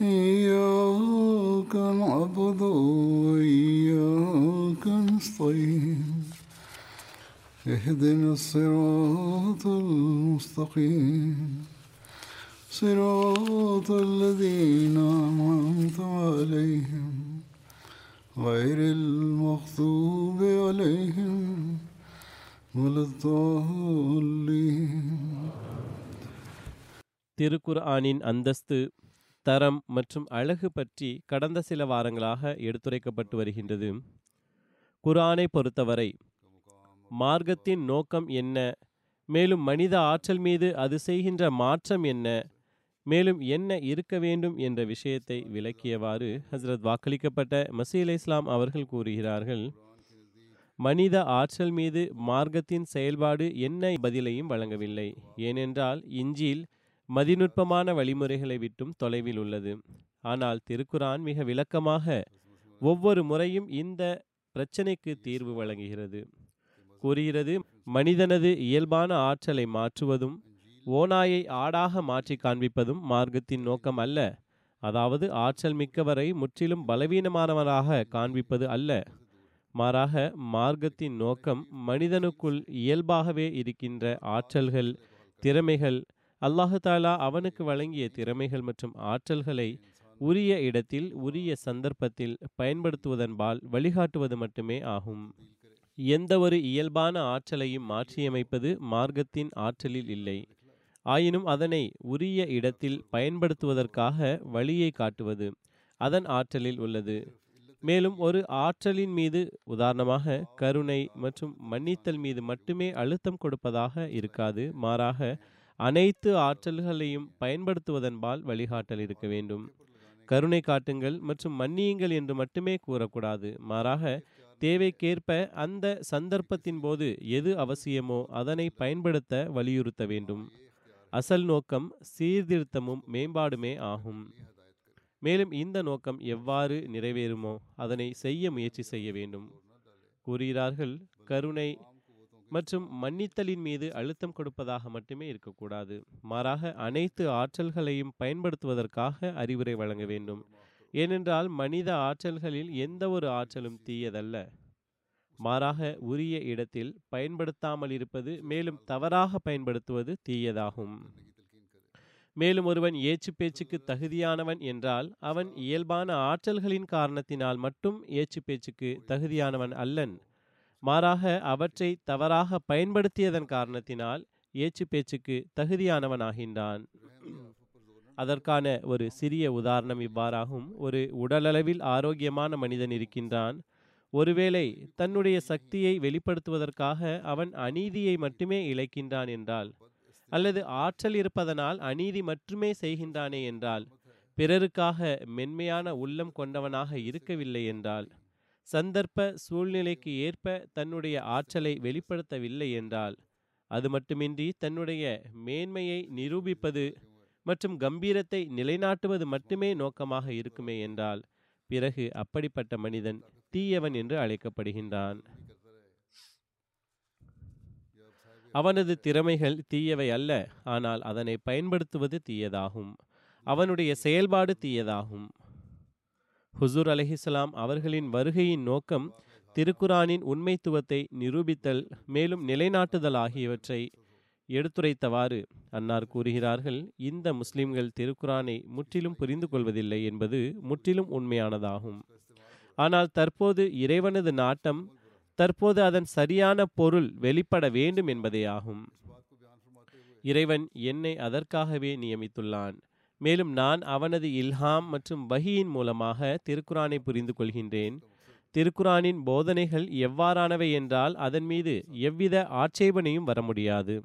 إياك نعبد وإياك نستعين اهدنا الصراط المستقيم صراط الذين أنعمت عليهم غير المغضوب عليهم ولا الضالين திருக்குர்ஆனின் அந்தஸ்து தரம் மற்றும் அழகு பற்றி கடந்த சில வாரங்களாக எடுத்துரைக்கப்பட்டு வருகின்றது. குரானை பொறுத்தவரை மார்க்கத்தின் நோக்கம் என்ன? மேலும் மனித ஆற்றல் மீது அது செய்கின்ற மாற்றம் என்ன? மேலும் என்ன இருக்க வேண்டும் என்ற விஷயத்தை விளக்கியவாறு ஹசரத் வாக்களிக்கப்பட்ட மசீல் இஸ்லாம் அவர்கள் கூறுகிறார்கள் மனித ஆற்றல் மீது மார்க்கத்தின் செயல்பாடு என்ன பதிலையும் வழங்கவில்லை. ஏனென்றால் இஞ்சில் மதிநுட்பமான வழிமுறைகளை விட்டும் தொலைவில் உள்ளது. ஆனால் திருக்குரான் மிக விளக்கமாக ஒவ்வொரு முறையும் இந்த பிரச்சனைக்கு தீர்வு வழங்குகிறது. கூறுகிறது மனிதனது இயல்பான ஆற்றலை மாற்றுவதும் ஓநாயை ஆடாக மாற்றி காண்பிப்பதும் மார்க்கத்தின் நோக்கம் அல்ல. அதாவது ஆற்றல் மிக்கவரை முற்றிலும் பலவீனமானவராக காண்பிப்பது அல்ல. மாறாக மார்க்கத்தின் நோக்கம் மனிதனுக்குள் இயல்பாகவே இருக்கின்ற ஆற்றல்கள் திறமைகள் அல்லாஹு தாலா அவனுக்கு வழங்கிய திறமைகள் மற்றும் ஆற்றல்களை உரிய இடத்தில் உரிய சந்தர்ப்பத்தில் பயன்படுத்துவதன்பால் வழிகாட்டுவது மட்டுமே ஆகும். எந்த ஒரு இயல்பான ஆற்றலையும் மாற்றியமைப்பது மார்க்கத்தின் ஆற்றலில் இல்லை. ஆயினும் அதனை உரிய இடத்தில் பயன்படுத்துவதற்காக வழியை காட்டுவது அதன் ஆற்றலில் உள்ளது. மேலும் ஒரு ஆற்றலின் மீது உதாரணமாக கருணை மற்றும் மன்னித்தல் மீது மட்டுமே அழுத்தம் கொடுப்பதாக இருக்காது. மாறாக அனைத்து ஆற்றல்களையும் பயன்படுத்துவதன்பால் வழிகாட்டல் இருக்க வேண்டும். கருணை காட்டுங்கள் மற்றும் மன்னியுங்கள் என்று மட்டுமே கூறக்கூடாது. மாறாக தேவைக்கேற்ப அந்த சந்தர்ப்பத்தின் போது எது அவசியமோ அதனை பயன்படுத்த வலியுறுத்த வேண்டும். அசல் நோக்கம் சீர்திருத்தமும் மேம்பாடுமே ஆகும். மேலும் இந்த நோக்கம் எவ்வாறு நிறைவேறுமோ அதனை செய்ய முயற்சி செய்ய வேண்டும். கூறுகிறார்கள் கருணை மற்றும் மன்னித்தலின் மீது அழுத்தம் கொடுப்பதாக மட்டுமே இருக்கக்கூடாது. மாறாக அனைத்து ஆற்றல்களையும் பயன்படுத்துவதற்காக அறிவுரை வழங்க வேண்டும். ஏனென்றால் மனித ஆற்றல்களில் எந்த ஒரு ஆற்றலும் தீயதல்ல. மாறாக உரிய இடத்தில் பயன்படுத்தாமல் இருப்பது மேலும் தவறாக பயன்படுத்துவது தீயதாகும். மேலும் ஒருவன் ஏச்சு பேச்சுக்கு தகுதியானவன் என்றால் அவன் இயல்பான ஆற்றல்களின் காரணத்தினால் மட்டும் ஏச்சு பேச்சுக்கு தகுதியானவன் அல்லன். மாறாக அவற்றை தவறாக பயன்படுத்தியதன் காரணத்தினால் ஏச்சு பேச்சுக்கு தகுதியானவனாகின்றான். அதற்கான ஒரு சிறிய உதாரணம் இவ்வாறாகும். ஒரு உடலளவில் ஆரோக்கியமான மனிதன் இருக்கின்றான். ஒருவேளை தன்னுடைய சக்தியை வெளிப்படுத்துவதற்காக அவன் அநீதியை மட்டுமே இழைக்கின்றான் என்றால் அல்லது ஆற்றல் இருப்பதனால் அநீதி மட்டுமே செய்கின்றானே என்றால் பிறருக்காக மென்மையான உள்ளம் கொண்டவனாக இருக்கவில்லை என்றால் சந்தர்ப்ப சூழ்நிலைக்கு ஏற்ப தன்னுடைய ஆற்றலை வெளிப்படுத்தவில்லை என்றால் அது மட்டுமின்றி தன்னுடைய மேன்மையை நிரூபிப்பது மற்றும் கம்பீரத்தை நிலைநாட்டுவது மட்டுமே நோக்கமாக இருக்குமே என்றால் பிறகு அப்படிப்பட்ட மனிதன் தீயவன் என்று அழைக்கப்படுகின்றான். அவனது திறமைகள் தீயவை அல்ல ஆனால் அதனை பயன்படுத்துவது தீயதாகும். அவனுடைய செயல்பாடு தீயதாகும். ஹுசூர் அலஹிஸ்லாம் அவர்களின் வருகையின் நோக்கம் திருக்குரானின் உண்மைத்துவத்தை நிரூபித்தல் மேலும் நிலைநாட்டுதல் ஆகியவற்றை எடுத்துரைத்தவாறு அன்னார் கூறுகிறார்கள் இந்த முஸ்லிம்கள் திருக்குரானை முற்றிலும் புரிந்து கொள்வதில்லை என்பது முற்றிலும் உண்மையானதாகும். ஆனால் தற்போது இறைவனது நாட்டம் தற்போது அதன் சரியான பொருள் வெளிப்பட வேண்டும் என்பதே ஆகும். இறைவன் என்னை அதற்காகவே நியமித்துள்ளான். மேலும் நான் அவனது இல்ஹாம் மற்றும் வஹியின் மூலமாக திருக்குரானை புரிந்து கொள்கின்றேன். திருக்குரானின் போதனைகள் எவ்வாறானவை என்றால் அதன் மீது எவ்வித ஆட்சேபனையும் வர முடியாது.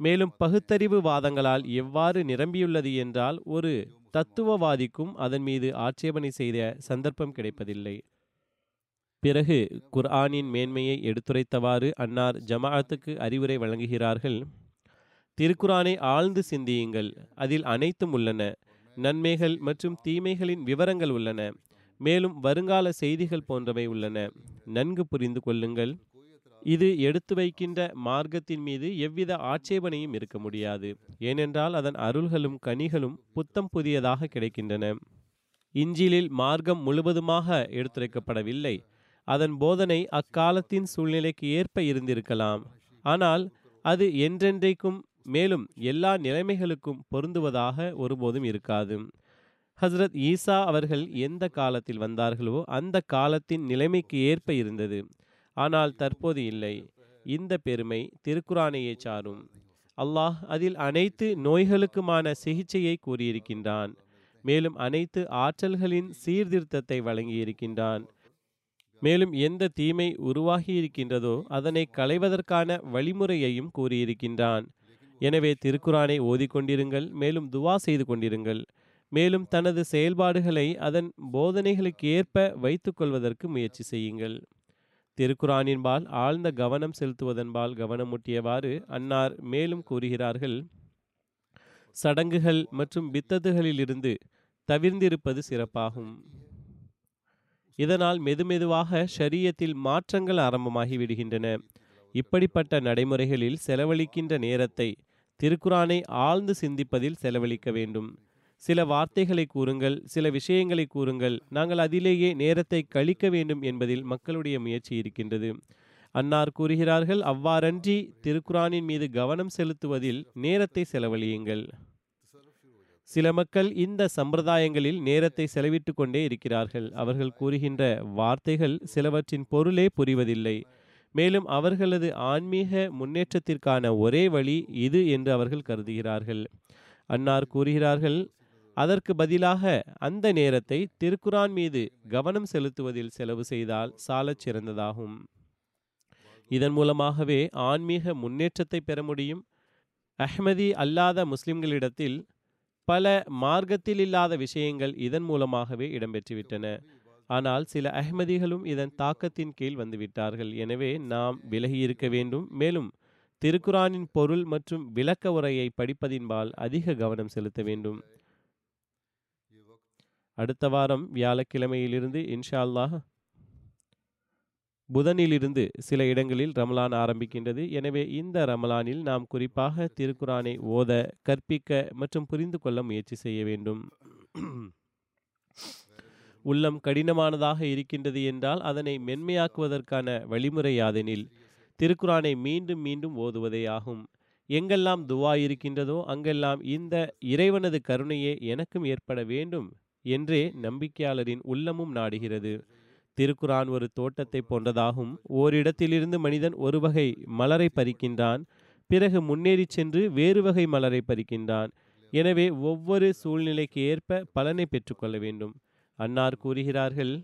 மேலும் பகுத்தறிவு வாதங்களால் எவ்வாறு நிரம்பியுள்ளது என்றால் ஒரு தத்துவவாதிக்கும் அதன் மீது ஆட்சேபனை செய்த சந்தர்ப்பம் கிடைப்பதில்லை. பிறகு குர்ஆனின் மேன்மையை எடுத்துரைத்தவாறு அன்னார் ஜமாஅத்துக்கு அறிவுரை வழங்குகிறார்கள். திருக்குரானை ஆழ்ந்து சிந்தியுங்கள். அதில் அனைத்தும் உள்ளன. நன்மைகள் மற்றும் தீமைகளின் விவரங்கள் உள்ளன. மேலும் வருங்கால செய்திகள் போன்றவை உள்ளன. நன்கு புரிந்து கொள்ளுங்கள். இது எடுத்து வைக்கின்ற மார்க்கத்தின் மீது எவ்வித ஆட்சேபனையும் இருக்க முடியாது. ஏனென்றால் அதன் அருள்களும் கனிகளும் புத்தம் புதியதாக கிடைக்கின்றன. இஞ்சிலில் மார்க்கம் முழுவதுமாக எடுத்துரைக்கப்படவில்லை. அதன் போதனை அக்காலத்தின் சூழ்நிலைக்கு ஏற்ப இருந்திருக்கலாம். ஆனால் அது என்றென்றைக்கும் மேலும் எல்லா நிலைமைகளுக்கும் பொருந்துவதாக ஒருபோதும் இருக்காது. ஹஸ்ரத் ஈசா அவர்கள் எந்த காலத்தில் வந்தார்களோ அந்த காலத்தின் நிலைமைக்கு ஏற்ப இருந்தது. ஆனால் தற்போது இல்லை. இந்த பெருமை திருக்குறானையே சாரும். அல்லாஹ் அதில் அனைத்து நோய்களுக்குமான சிகிச்சையை கூறியிருக்கின்றான். மேலும் அனைத்து ஆற்றல்களின் சீர்திருத்தத்தை வழங்கியிருக்கின்றான். மேலும் எந்த தீமை உருவாகியிருக்கின்றதோ அதனை களைவதற்கான வழிமுறையையும் கூறியிருக்கின்றான். எனவே திருக்குரானை ஓதிக்கொண்டிருங்கள் மேலும் துவா செய்து கொண்டிருங்கள். மேலும் தனது செயல்பாடுகளை அதன் போதனைகளுக்கு ஏற்ப வைத்துக்கொள்வதற்கு முயற்சி செய்யுங்கள். திருக்குறானின்பால் ஆழ்ந்த கவனம் செலுத்துவதன்பால் கவனமூட்டியவாறு அன்னார் மேலும் கூறுகிறார்கள் சடங்குகள் மற்றும் பித்ததுகளிலிருந்து தவிர்ந்திருப்பது சிறப்பாகும். இதனால் மெதுமெதுவாக ஷரியத்தில் மாற்றங்கள் ஆரம்பமாகி விடுகின்றன இப்படிப்பட்ட நடைமுறைகளில் செலவழிக்கின்ற நேரத்தை திருக்குரானை ஆழ்ந்து சிந்திப்பதில் செலவழிக்க வேண்டும். சில வார்த்தைகளை கூறுங்கள் சில விஷயங்களை கூறுங்கள். நாங்கள் அதிலேயே நேரத்தை கழிக்க வேண்டும் என்பதில் மக்களுடைய முயற்சி இருக்கின்றது. அன்னார் கூறுகிறார்கள் அவ்வாறன்றி திருக்குரானின் மீது கவனம் செலுத்துவதில் நேரத்தை செலவழியுங்கள். சில மக்கள் இந்த சம்பிரதாயங்களில் நேரத்தை செலவிட்டு கொண்டே இருக்கிறார்கள். அவர்கள் கூறுகின்ற வார்த்தைகள் சிலவற்றின் பொருளே புரிவதில்லை. மேலும் அவர்களது ஆன்மீக முன்னேற்றத்திற்கான ஒரே வழி இது என்று அவர்கள் கருதுகிறார்கள். அன்னார் கூறுகிறார்கள் அதற்கு பதிலாக அந்த நேரத்தை திருக்குரான் மீது கவனம் செலுத்துவதில் செலவு செய்தால் சாலச் சிறந்ததாகும். இதன் மூலமாகவே ஆன்மீக முன்னேற்றத்தை பெற முடியும். அஹ்மதி அல்லாத முஸ்லிம்களிடத்தில் பல மார்க்கத்தில் இல்லாத விஷயங்கள் இதன் மூலமாகவே இடம்பெற்றுவிட்டன. ஆனால் சில அஹ்மதிகளும் இதன் தாக்கத்தின் கீழ் வந்துவிட்டார்கள். எனவே நாம் விலகி இருக்க வேண்டும். மேலும் திருக்குரானின் பொருள் மற்றும் விளக்க உரையை படிப்பதின்பால் அதிக கவனம் செலுத்த வேண்டும். அடுத்த வாரம் வியாழக்கிழமையிலிருந்து இன்ஷா அல்லாஹ் புதனிலிருந்து சில இடங்களில் ரமலான் ஆரம்பிக்கின்றது. எனவே இந்த ரமலானில் நாம் குறிப்பாக திருக்குரானை ஓத கற்பிக்க மற்றும் புரிந்து கொள்ள முயற்சி செய்ய வேண்டும். உள்ளம் கடினமானதாக இருக்கின்றது என்றால் அதனை மென்மையாக்குவதற்கான வழிமுறை யாதெனில் திருக்குறானை மீண்டும் மீண்டும் ஓதுவதே ஆகும். எங்கெல்லாம் துவா இருக்கின்றதோ அங்கெல்லாம் இந்த இறைவனது கருணையே எனக்கும் ஏற்பட வேண்டும் என்றே நம்பிக்கையாளரின் உள்ளமும் நாடுகிறது. திருக்குரான் ஒரு தோட்டத்தை போன்றதாகும். ஓரிடத்திலிருந்து மனிதன் ஒரு வகை மலரை பறிக்கின்றான். பிறகு முன்னேறி சென்று வேறு வகை மலரை பறிக்கின்றான். எனவே ஒவ்வொரு சூழ்நிலைக்கு ஏற்ப பலனை பெற்றுக்கொள்ள வேண்டும். அன்னார் கூறுகிறார்கள்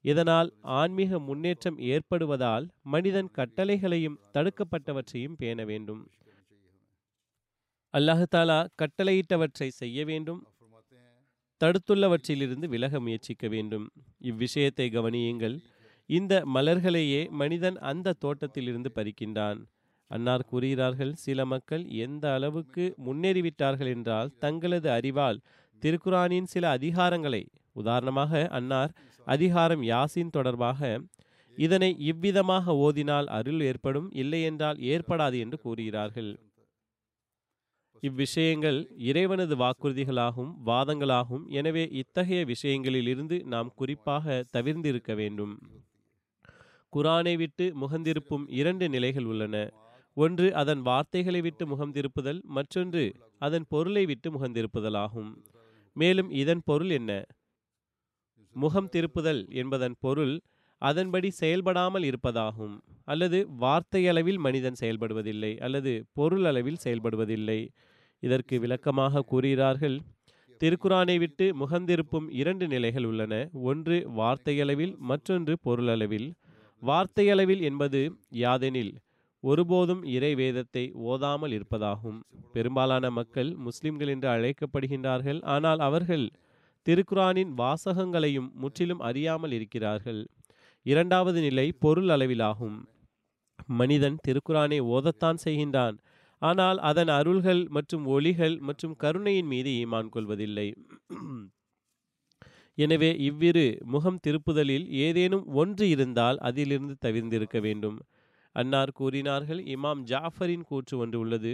இதனால் ஆன்மீக முன்னேற்றம் ஏற்படுவதால் மனிதன் கட்டளைகளையும் தடுக்கப்பட்டவற்றையும் பேண வேண்டும். அல்லாஹாலா கட்டளையிட்டவற்றை செய்ய வேண்டும். தடுத்துள்ளவற்றிலிருந்து விலக முயற்சிக்க வேண்டும். இவ்விஷயத்தை கவனியுங்கள். இந்த மலர்களையே மனிதன் அந்த தோட்டத்திலிருந்து பறிக்கின்றான். அன்னார் கூறுகிறார்கள் சில மக்கள் எந்த அளவுக்கு முன்னேறிவிட்டார்கள் என்றால் தங்களது அறிவால் திருக்குரானின் சில அதிகாரங்களை உதாரணமாக அன்னார் அதிகாரம் யாசின் தொடர்பாக இதனை இவ்விதமாக ஓதினால் அருள் ஏற்படும் இல்லையென்றால் ஏற்படாது என்று கூறுகிறார்கள். இவ்விஷயங்கள் இறைவனது வாக்குறுதிகளாகும் வாதங்களாகும். எனவே இத்தகைய விஷயங்களில் இருந்து நாம் குறிப்பாக தவிர்ந்திருக்க வேண்டும். குரானை விட்டு முகந்திருப்பும் இரண்டு நிலைகள் உள்ளன. ஒன்று அதன் வார்த்தைகளை விட்டு முகம் திருப்புதல் மற்றொன்று அதன் பொருளை விட்டு முகந்திருப்புதல் ஆகும் மேலும் இதன் பொருள் என்ன? முகம் திருப்புதல் என்பதன் பொருள் அதன்படி செயல்படாமல் இருப்பதாகும். அல்லது வார்த்தையளவில் மனிதன் செயல்படுவதில்லை அல்லது பொருள் அளவில் செயல்படுவதில்லை. இதற்கு விளக்கமாக கூறுகிறார்கள் திருக்குரானை விட்டு முகந்திருப்பும் இரண்டு நிலைகள் உள்ளன. ஒன்று வார்த்தையளவில் மற்றொன்று பொருளளவில். வார்த்தையளவில் என்பது யாதெனில் ஒருபோதும் இறை வேதத்தை ஓதாமல் இருப்பதாகும். பெரும்பாலான மக்கள் முஸ்லிம்கள் என்று அழைக்கப்படுகின்றார்கள் ஆனால் அவர்கள் திருக்குரானின் வாசகங்களையும் முற்றிலும் அறியாமல் இருக்கிறார்கள். இரண்டாவது நிலை பொருள் அளவிலாகும். மனிதன் திருக்குரானை ஓதத்தான் செய்கின்றான். ஆனால் அதன் அருள்கள் மற்றும் ஒளிகள் மற்றும் கருணையின் மீது ஈமான் கொள்வதில்லை. எனவே இவ்விரு முகம் திருப்புதலில் ஏதேனும் ஒன்று இருந்தால் அதிலிருந்து தவிர்ந்திருக்க வேண்டும். அன்னார் கூறினார்கள் இமாம் ஜாஃபரின் கூற்று ஒன்று உள்ளது.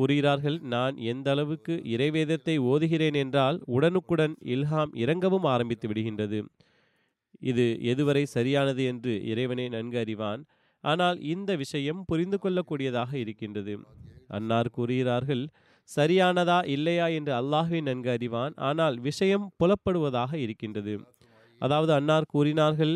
கூறுகிறார்கள் நான் எந்த அளவுக்கு இறைவேதத்தை ஓதுகிறேன் என்றால் உடனுக்குடன் இல்ஹாம் இறங்கவும் ஆரம்பித்து விடுகின்றது. இது எதுவரை சரியானது என்று இறைவனை நன்கு அறிவான். ஆனால் இந்த விஷயம் புரிந்து கொள்ளக்கூடியதாக இருக்கின்றது. அன்னார் கூறுகிறார்கள் சரியானதா இல்லையா? என்று அல்லாஹ்வே நன்கு அறிவான். ஆனால் விஷயம் புலப்படுவதாக இருக்கின்றது. அதாவது அன்னார் கூறினார்கள்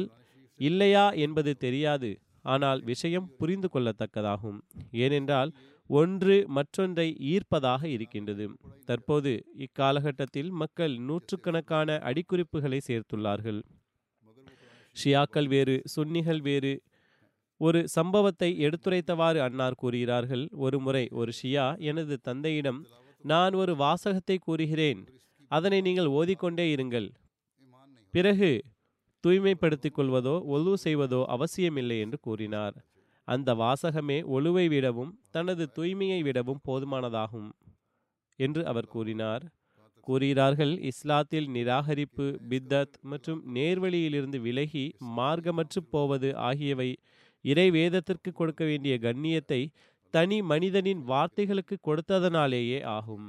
இல்லையா? என்பது தெரியாது. ஆனால் விஷயம் புரிந்து கொள்ளத்தக்கதாகும். ஏனென்றால் ஒன்று மற்றொன்றை ஈர்ப்பதாக இருக்கின்றது. தற்போது இக்காலகட்டத்தில் மக்கள் நூற்றுக்கணக்கான அடிக்குறிப்புகளை சேர்த்துள்ளார்கள். ஷியாக்கள் வேறு சுன்னிகள் வேறு. ஒரு சம்பவத்தை எடுத்துரைத்தவாறு அன்னார் கூறுகிறார்கள் ஒரு முறை ஒரு ஷியா எனது தந்தையிடம் நான் ஒரு வாசகத்தை கூறுகிறேன் அதனை நீங்கள் ஓதிக்கொண்டே இருங்கள். பிறகு தூய்மைப்படுத்திக் கொள்வதோ ஒழு செய்வதோ அவசியமில்லை என்று கூறினார். அந்த வாசகமே ஒழுவை விடவும் தனது தூய்மையை விடவும் போதுமானதாகும் என்று அவர் கூறினார். கூறுகிறார்கள் இஸ்லாத்தில் நிராகரிப்பு பித்தத் மற்றும் நேர்வழியிலிருந்து விலகி மார்க்கமற்று போவது ஆகியவை இறை வேதத்திற்கு கொடுக்க வேண்டிய கண்ணியத்தை தனி மனிதனின் வார்த்தைகளுக்கு கொடுத்ததனாலேயே ஆகும்.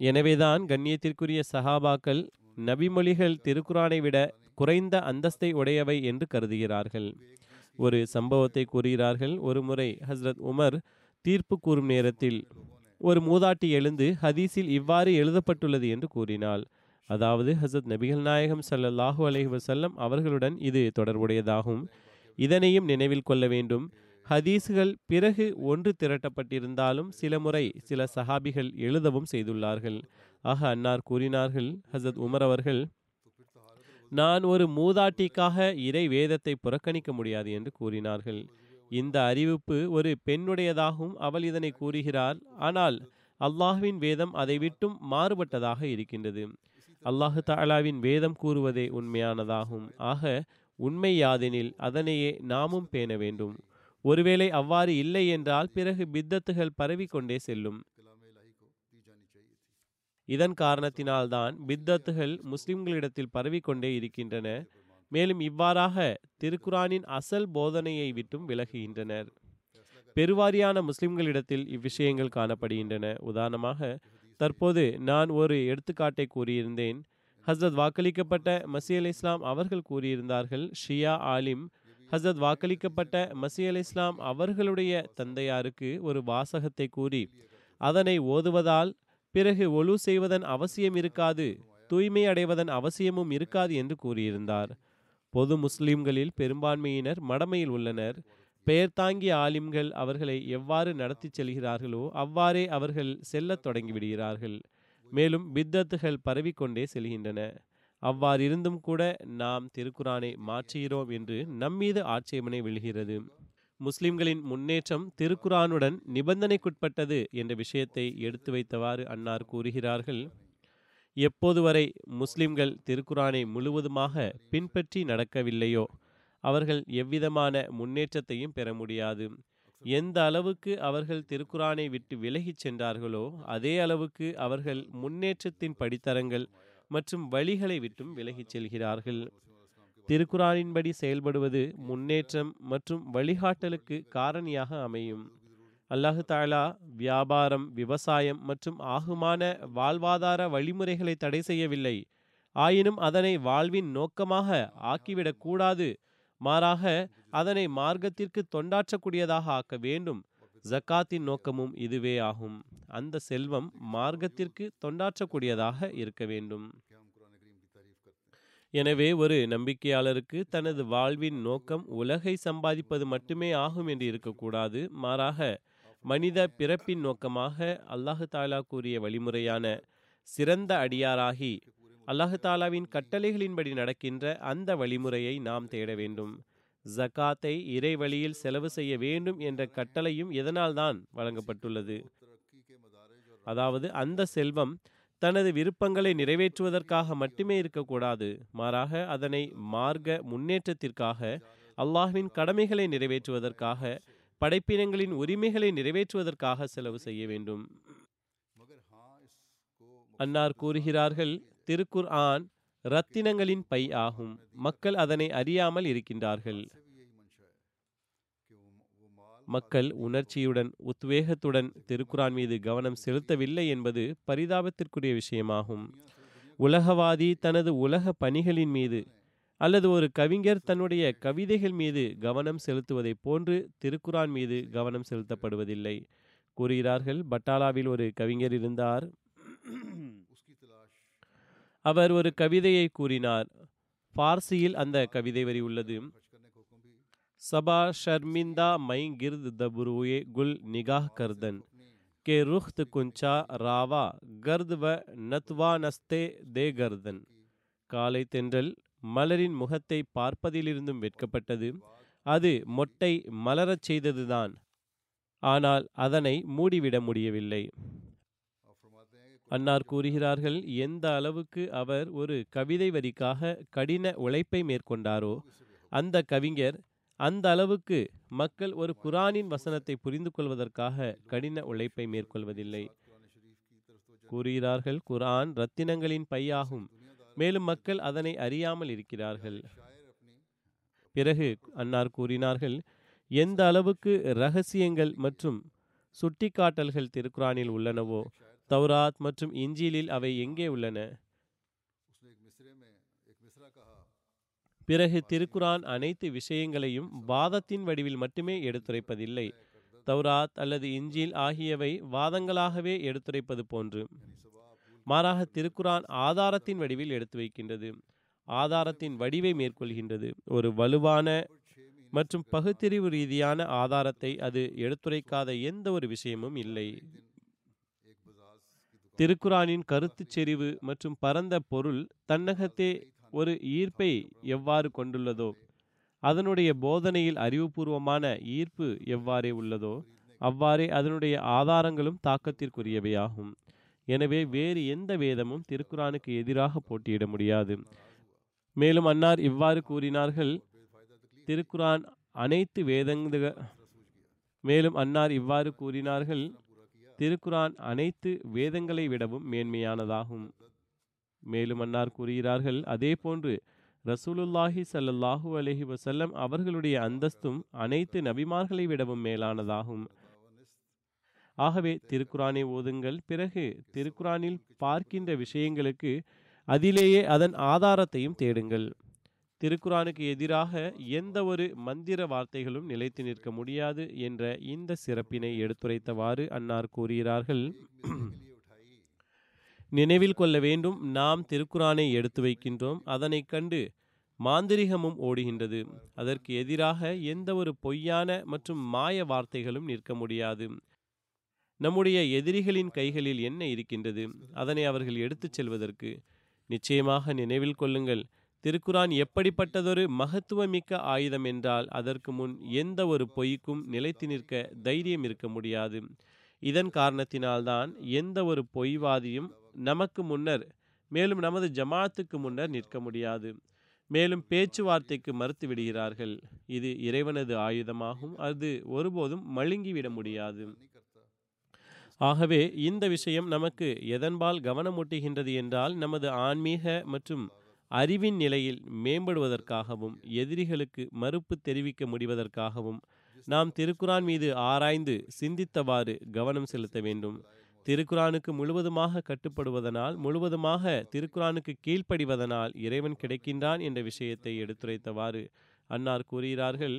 எனவேதான் கண்ணியத்திற்குரிய சஹாபாக்கள் நபிமொழிகள் திருக்குரானை விட குறைந்த அந்தஸ்தை உடையவை என்று கருதுகிறார்கள். ஒரு சம்பவத்தை கூறுகிறார்கள். ஒரு முறை ஹஸ்ரத் உமர் தீர்ப்பு கூறும் நேரத்தில் ஒரு மூதாட்டி எழுந்து ஹதீஸில் இவ்வாறு எழுதப்பட்டுள்ளது என்று கூறினாள். அதாவது ஹசரத் நபிகள் நாயகம் ஸல்லல்லாஹு அலஹி வசல்லம் அவர்களுடன் இது தொடர்புடையதாகும். இதனையும் நினைவில் கொள்ள வேண்டும். ஹதீஸுகள் பிறகு ஒன்று திரட்டப்பட்டிருந்தாலும் சில முறை சில சஹாபிகள் எழுதவும் செய்துள்ளார்கள். ஆக அன்னார் கூறினார்கள் ஹசத் உமர் அவர்கள் நான் ஒரு மூதாட்டிக்காக இறை வேதத்தை புறக்கணிக்க முடியாது என்று கூறினார்கள். இந்த அறிவிப்பு ஒரு பெண்ணுடையதாகவும் அவள் இதனை கூறுகிறார் ஆனால் அல்லாஹ்வின் வேதம் அதை விட்டும் மாறுபட்டதாக இருக்கின்றது. அல்லாஹு தாலாவின் வேதம் கூறுவதே உண்மையானதாகும். ஆக உண்மை யாதெனில் அதனையே நாமும் பேண வேண்டும். ஒருவேளை அவ்வாறு இல்லை என்றால் பிறகு பித்தத்துகள் பரவிக்கொண்டே செல்லும். இதன் காரணத்தினால்தான் பித்தத்துகள் முஸ்லிம்களிடத்தில் பரவிக்கொண்டே இருக்கின்றன. மேலும் இவ்வாறாக திருக்குரானின் அசல் போதனையை விட்டும் விலகுகின்றனர். பெருவாரியான முஸ்லிம்களிடத்தில் இவ்விஷயங்கள் காணப்படுகின்றன. உதாரணமாக தற்போது நான் ஒரு எடுத்துக்காட்டை கூறியிருந்தேன். ஹசரத் வாக்களிக்கப்பட்ட மசி அலி இஸ்லாம் அவர்கள் கூறியிருந்தார்கள் ஷியா ஆலிம். ஹசரத் வாக்களிக்கப்பட்ட மசி அலி இஸ்லாம் அவர்களுடைய தந்தையாருக்கு ஒரு வாசகத்தை கூறி அதனை ஓதுவதால் பிறகு ஒழு செய்வதன் அவசியம் இருக்காது தூய்மை அடைவதன் அவசியமும் இருக்காது என்று கூறியிருந்தார். பொது முஸ்லிம்களில் பெரும்பான்மையினர் மடமையில் உள்ளனர். பெயர் தாங்கிய ஆலிம்கள் அவர்களை எவ்வாறு நடத்தி செல்கிறார்களோ அவ்வாறே அவர்கள் செல்லத் தொடங்கிவிடுகிறார்கள். மேலும் பித்தத்துகள் பரவிக்கொண்டே செல்கின்றன. அவ்வாறிருந்தும் கூட நாம் திருக்குரானை மாற்றுகிறோம் என்று நம்மீது ஆட்சேபனை விழுகிறது. முஸ்லிம்களின் முன்னேற்றம் திருக்குரானுடன் நிபந்தனைக்குட்பட்டது என்ற விஷயத்தை எடுத்து வைத்தவாறு அன்னார் கூறுகிறார்கள். எப்போது வரை முஸ்லிம்கள் திருக்குரானை முழுவதுமாக பின்பற்றி நடக்கவில்லையோ அவர்கள் எவ்விதமான முன்னேற்றத்தையும் பெற முடியாது. எந்த அளவுக்கு அவர்கள் திருக்குரானை விட்டு விலகிச் சென்றார்களோ அதே அளவுக்கு அவர்கள் முன்னேற்றத்தின் படித்தரங்கள் மற்றும் வழிகளை விட்டும் விலகிச் செல்கிறார்கள். திருக்குறானின்படி செயல்படுவது முன்னேற்றம் மற்றும் வழிகாட்டலுக்கு காரணியாக அமையும். அல்லாஹு தாலா வியாபாரம் விவசாயம் மற்றும் ஆகுமான வாழ்வாதார வழிமுறைகளை தடை செய்யவில்லை. ஆயினும் அதனை வாழ்வின் நோக்கமாக ஆக்கிவிடக்கூடாது மாறாக அதனை மார்க்கத்திற்கு தொண்டாற்றக்கூடியதாக ஆக்க வேண்டும். ஜக்காத்தின் நோக்கமும் இதுவே ஆகும். அந்த செல்வம் மார்க்கத்திற்கு தொண்டாற்றக்கூடியதாக இருக்க வேண்டும். எனவே ஒரு நம்பிக்கையாளருக்கு தனது வாழ்வின் நோக்கம் உலகை சம்பாதிப்பது மட்டுமே ஆகும் என்று இருக்கக்கூடாது. மாறாக மனித பிறப்பின் நோக்கமாக அல்லாஹு தாலா கூறிய வழிமுறையான சிறந்த அடியாராகி அல்லாஹு தாலாவின் கட்டளைகளின்படி நடக்கின்ற அந்த வழிமுறையை நாம் தேட வேண்டும். ஜகாத்தை இறை வழியில் செலவு செய்ய வேண்டும் என்ற கட்டளையும் இதனால்தான் வழங்கப்பட்டுள்ளது? அதாவது அந்த செல்வம் தனது விருப்பங்களை நிறைவேற்றுவதற்காக மட்டுமே இருக்கக்கூடாது மாறாக அதனை மார்க்க முன்னேற்றத்திற்காக அல்லாஹ்வின் கடமைகளை நிறைவேற்றுவதற்காக படைப்பினங்களின் உரிமைகளை நிறைவேற்றுவதற்காக செலவு செய்ய வேண்டும். அன்னார் கூறுகிறார்கள் திருக்குர் ஆன் ரத்தினங்களின் பை ஆகும். மக்கள் அதனை அறியாமல் இருக்கின்றார்கள். மக்கள் உணர்ச்சியுடன் உத்வேகத்துடன் திருக்குரான் மீது கவனம் செலுத்தவில்லை என்பது பரிதாபத்திற்குரிய விஷயமாகும். உலகவாதி தனது உலக பணிகளின் மீது அல்லது ஒரு கவிஞர் தன்னுடைய கவிதைகள் மீது கவனம் செலுத்துவதைப் போன்று திருக்குரான் மீது கவனம் செலுத்தப்படுவதில்லை. கூறுகிறார்கள் பட்டாலாவில் ஒரு கவிஞர் இருந்தார். அவர் ஒரு கவிதையை கூறினார். பார்சியில் அந்த கவிதை வரி உள்ளது. சபா ஷர்மிந்தா மை கிர்த் தபுருயே குல் நிகாஹ் கர்தன். கே ருஹ்த் குஞ்சா ராவா கர்த் வ நத்வா நஸ்தே தே கர்தன். காலை தென்றல் மலரின் முகத்தை பார்ப்பதிலிருந்தும் வெட்கப்பட்டது. அது மொட்டை மலரச் செய்ததுதான். ஆனால் அதனை மூடிவிட முடியவில்லை. அன்னார் கூறுகிறார்கள் எந்த அளவுக்கு அவர் ஒரு கவிதை வரிக்காக கடின உழைப்பை மேற்கொண்டாரோ அந்த கவிஞர் அந்த அளவுக்கு மக்கள் ஒரு குரானின் வசனத்தை புரிந்து கொள்வதற்காக கடின உழைப்பை மேற்கொள்வதில்லை. கூறுகிறார்கள் குரான் ரத்தினங்களின் பையாகும். மேலும் மக்கள் அதனை அறியாமல் இருக்கிறார்கள். பிறகு அன்னார் கூறினார்கள் எந்த அளவுக்கு ரகசியங்கள் மற்றும் சுட்டிக்காட்டல்கள் திருக்குரானில் உள்ளனவோ தௌராத் மற்றும் இஞ்சிலில் அவை எங்கே உள்ளன? பிறகு திருக்குரான் அனைத்து விஷயங்களையும் வாதத்தின் வடிவில் மட்டுமே எடுத்துரைப்பதில்லை. தௌராத் அல்லது இஞ்சில் ஆகியவை வாதங்களாகவே எடுத்துரைப்பது போன்று. மாறாக திருக்குரான் ஆதாரத்தின் வடிவில் எடுத்து வைக்கின்றது. ஆதாரத்தின் வடிவை மேற்கொள்கின்றது. ஒரு வலுவான மற்றும் பகுத்தறிவு ரீதியான ஆதாரத்தை அது எடுத்துரைக்காத எந்த ஒரு விஷயமும் இல்லை. திருக்குரானின் கருத்து செறிவு மற்றும் பரந்த பொருள் தன்னகத்தே ஒரு ஈர்ப்பை எவ்வாறு கொண்டுள்ளதோ அதனுடைய போதனையில் அறிவுபூர்வமான ஈர்ப்பு எவ்வாறே உள்ளதோ அவ்வாறே அதனுடைய ஆதாரங்களும் தாக்கத்திற்குரியவையாகும். எனவே வேறு எந்த வேதமும் திருக்குரானுக்கு எதிராக போட்டியிட முடியாது. மேலும் அன்னார் இவ்வாறு கூறினார்கள் திருக்குரான் அனைத்து வேதங்க மேலும் அன்னார் இவ்வாறு கூறினார்கள் திருக்குரான் அனைத்து வேதங்களை விடவும் மேன்மையானதாகும். மேலும் அன்னார் கூறுகிறார்கள் அதே போன்று ரசூலுல்லாஹி சல்லல்லாஹூ அலஹி வசல்லம் அவர்களுடைய அந்தஸ்தும் அனைத்து நபிமார்களை விடவும் மேலானதாகும். ஆகவே திருக்குரானை ஓதுங்கள். பிறகு திருக்குரானில் பார்க்கின்ற விஷயங்களுக்கு அதிலேயே அதன் ஆதாரத்தையும் தேடுங்கள். திருக்குரானுக்கு எதிராக எந்த ஒரு மந்திர வார்த்தைகளும் நிலைத்து நிற்க முடியாது என்ற இந்த சிறப்பினை எடுத்துரைத்தவாறு அன்னார் கூறுகிறார்கள். நினைவில் கொள்ள வேண்டும். நாம் திருக்குறானை எடுத்து வைக்கின்றோம். அதனை கண்டு மாந்திரிகமும் ஓடுகின்றது. அதற்கு எதிராக எந்த ஒரு பொய்யான மற்றும் மாய வார்த்தைகளும் நிற்க முடியாது. நம்முடைய எதிரிகளின் கைகளில் என்ன இருக்கின்றது? அதனை அவர்கள் எடுத்துச் செல்வதற்கு. நிச்சயமாக நினைவில் கொள்ளுங்கள். திருக்குரான் எப்படிப்பட்டதொரு மகத்துவமிக்க ஆயுதம் என்றால் அதற்கு முன் எந்த ஒரு பொய்க்கும் நிலைத்து நிற்க தைரியம் இருக்க முடியாது. இதன் காரணத்தினால்தான் எந்த ஒரு பொய்வாதியும் நமக்கு முன்னர் மேலும் நமது ஜமாத்துக்கு முன்னர் நிற்க முடியாது. மேலும் பேச்சுவார்த்தைக்கு மறுத்து விடுகிறார்கள். இது இறைவனது ஆயுதமாகும். அது ஒருபோதும் மழுங்கிவிட முடியாது. ஆகவே இந்த விஷயம் நமக்கு எதன்பால் கவனமூட்டுகின்றது என்றால் நமது ஆன்மீக மற்றும் அறிவின் நிலையில் மேம்படுவதற்காகவும் எதிரிகளுக்கு மறுப்பு தெரிவிக்க முடிவதற்காகவும் நாம் திருக்குரான் மீது ஆராய்ந்து சிந்தித்தவாறு கவனம் செலுத்த வேண்டும். திருக்குரானுக்கு முழுவதுமாக கட்டுப்படுவதனால் முழுவதுமாக திருக்குரானுக்கு கீழ்ப்படிவதனால் இறைவன் கிடைக்கின்றான் என்ற விஷயத்தை எடுத்துரைத்தவாறு அன்னார் கூறுகிறார்கள்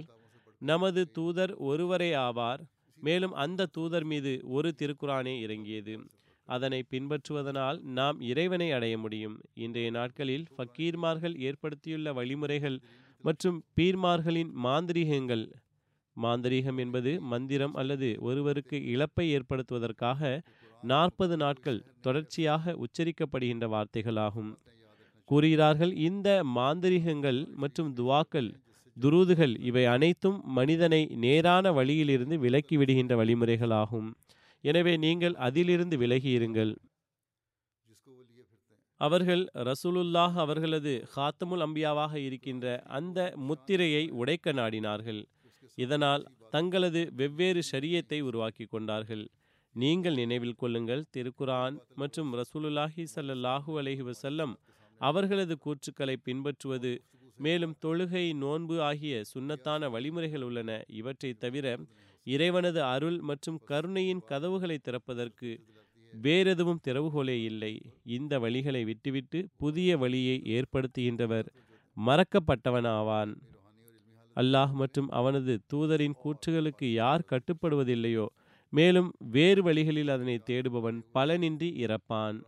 நமது தூதர் ஒருவரே ஆவார் மேலும் அந்த தூதர் மீது ஒரு திருக்குரானே இறங்கியது. அதனை பின்பற்றுவதனால் நாம் இறைவனை அடைய முடியும். இன்றைய நாட்களில் ஃபக்கீர்மார்கள் ஏற்படுத்தியுள்ள வழிமுறைகள் மற்றும் பீர்மார்களின் மாந்திரீகங்கள் மாந்திரீகம் என்பது மந்திரம் அல்லது ஒருவருக்கு இழப்பை ஏற்படுத்துவதற்காக நாற்பது நாட்கள் தொடர்ச்சியாக உச்சரிக்கப்படுகின்ற வார்த்தைகளாகும். கூறுகிறார்கள் இந்த மாந்திரிகங்கள் மற்றும் துவாக்கள் துருதுகள் இவை அனைத்தும் மனிதனை நேரான வழியிலிருந்து விலக்கி விடுகின்ற வழிமுறைகளாகும். எனவே நீங்கள் அதிலிருந்து விலகி இருங்கள் அவர்கள் ரசூலுல்லாஹ் அவர்களது ஹாத்தமுல் அம்பியாவாக இருக்கின்ற அந்த முத்திரையை உடைக்க நாடினார்கள். இதனால் தங்களது வெவ்வேறு சரியத்தை உருவாக்கி கொண்டார்கள். நீங்கள் நினைவில் கொள்ளுங்கள். திருக்குரான் மற்றும் ரசூலுல்லாஹி சல்லாஹூ அலஹி வசல்லம் அவர்களது கூற்றுக்களை பின்பற்றுவது. மேலும் தொழுகை நோன்பு ஆகிய சுன்னத்தான வழிமுறைகள் உள்ளன. இவற்றை தவிர இறைவனது அருள் மற்றும் கருணையின் கதவுகளை திறப்பதற்கு வேறெதுவும் திறவுகோலே இல்லை. இந்த வழிகளை விட்டுவிட்டு புதிய வழியை ஏற்படுத்துகின்றவர் மறக்கப்பட்டவனாவான். அல்லாஹ் மற்றும் அவனது தூதரின் கூற்றுகளுக்கு யார் கட்டுப்படுவதில்லையோ மேலும் வேறு வழிகளில் அதனை தேடுபவன் பலனின்றி இறப்பான்.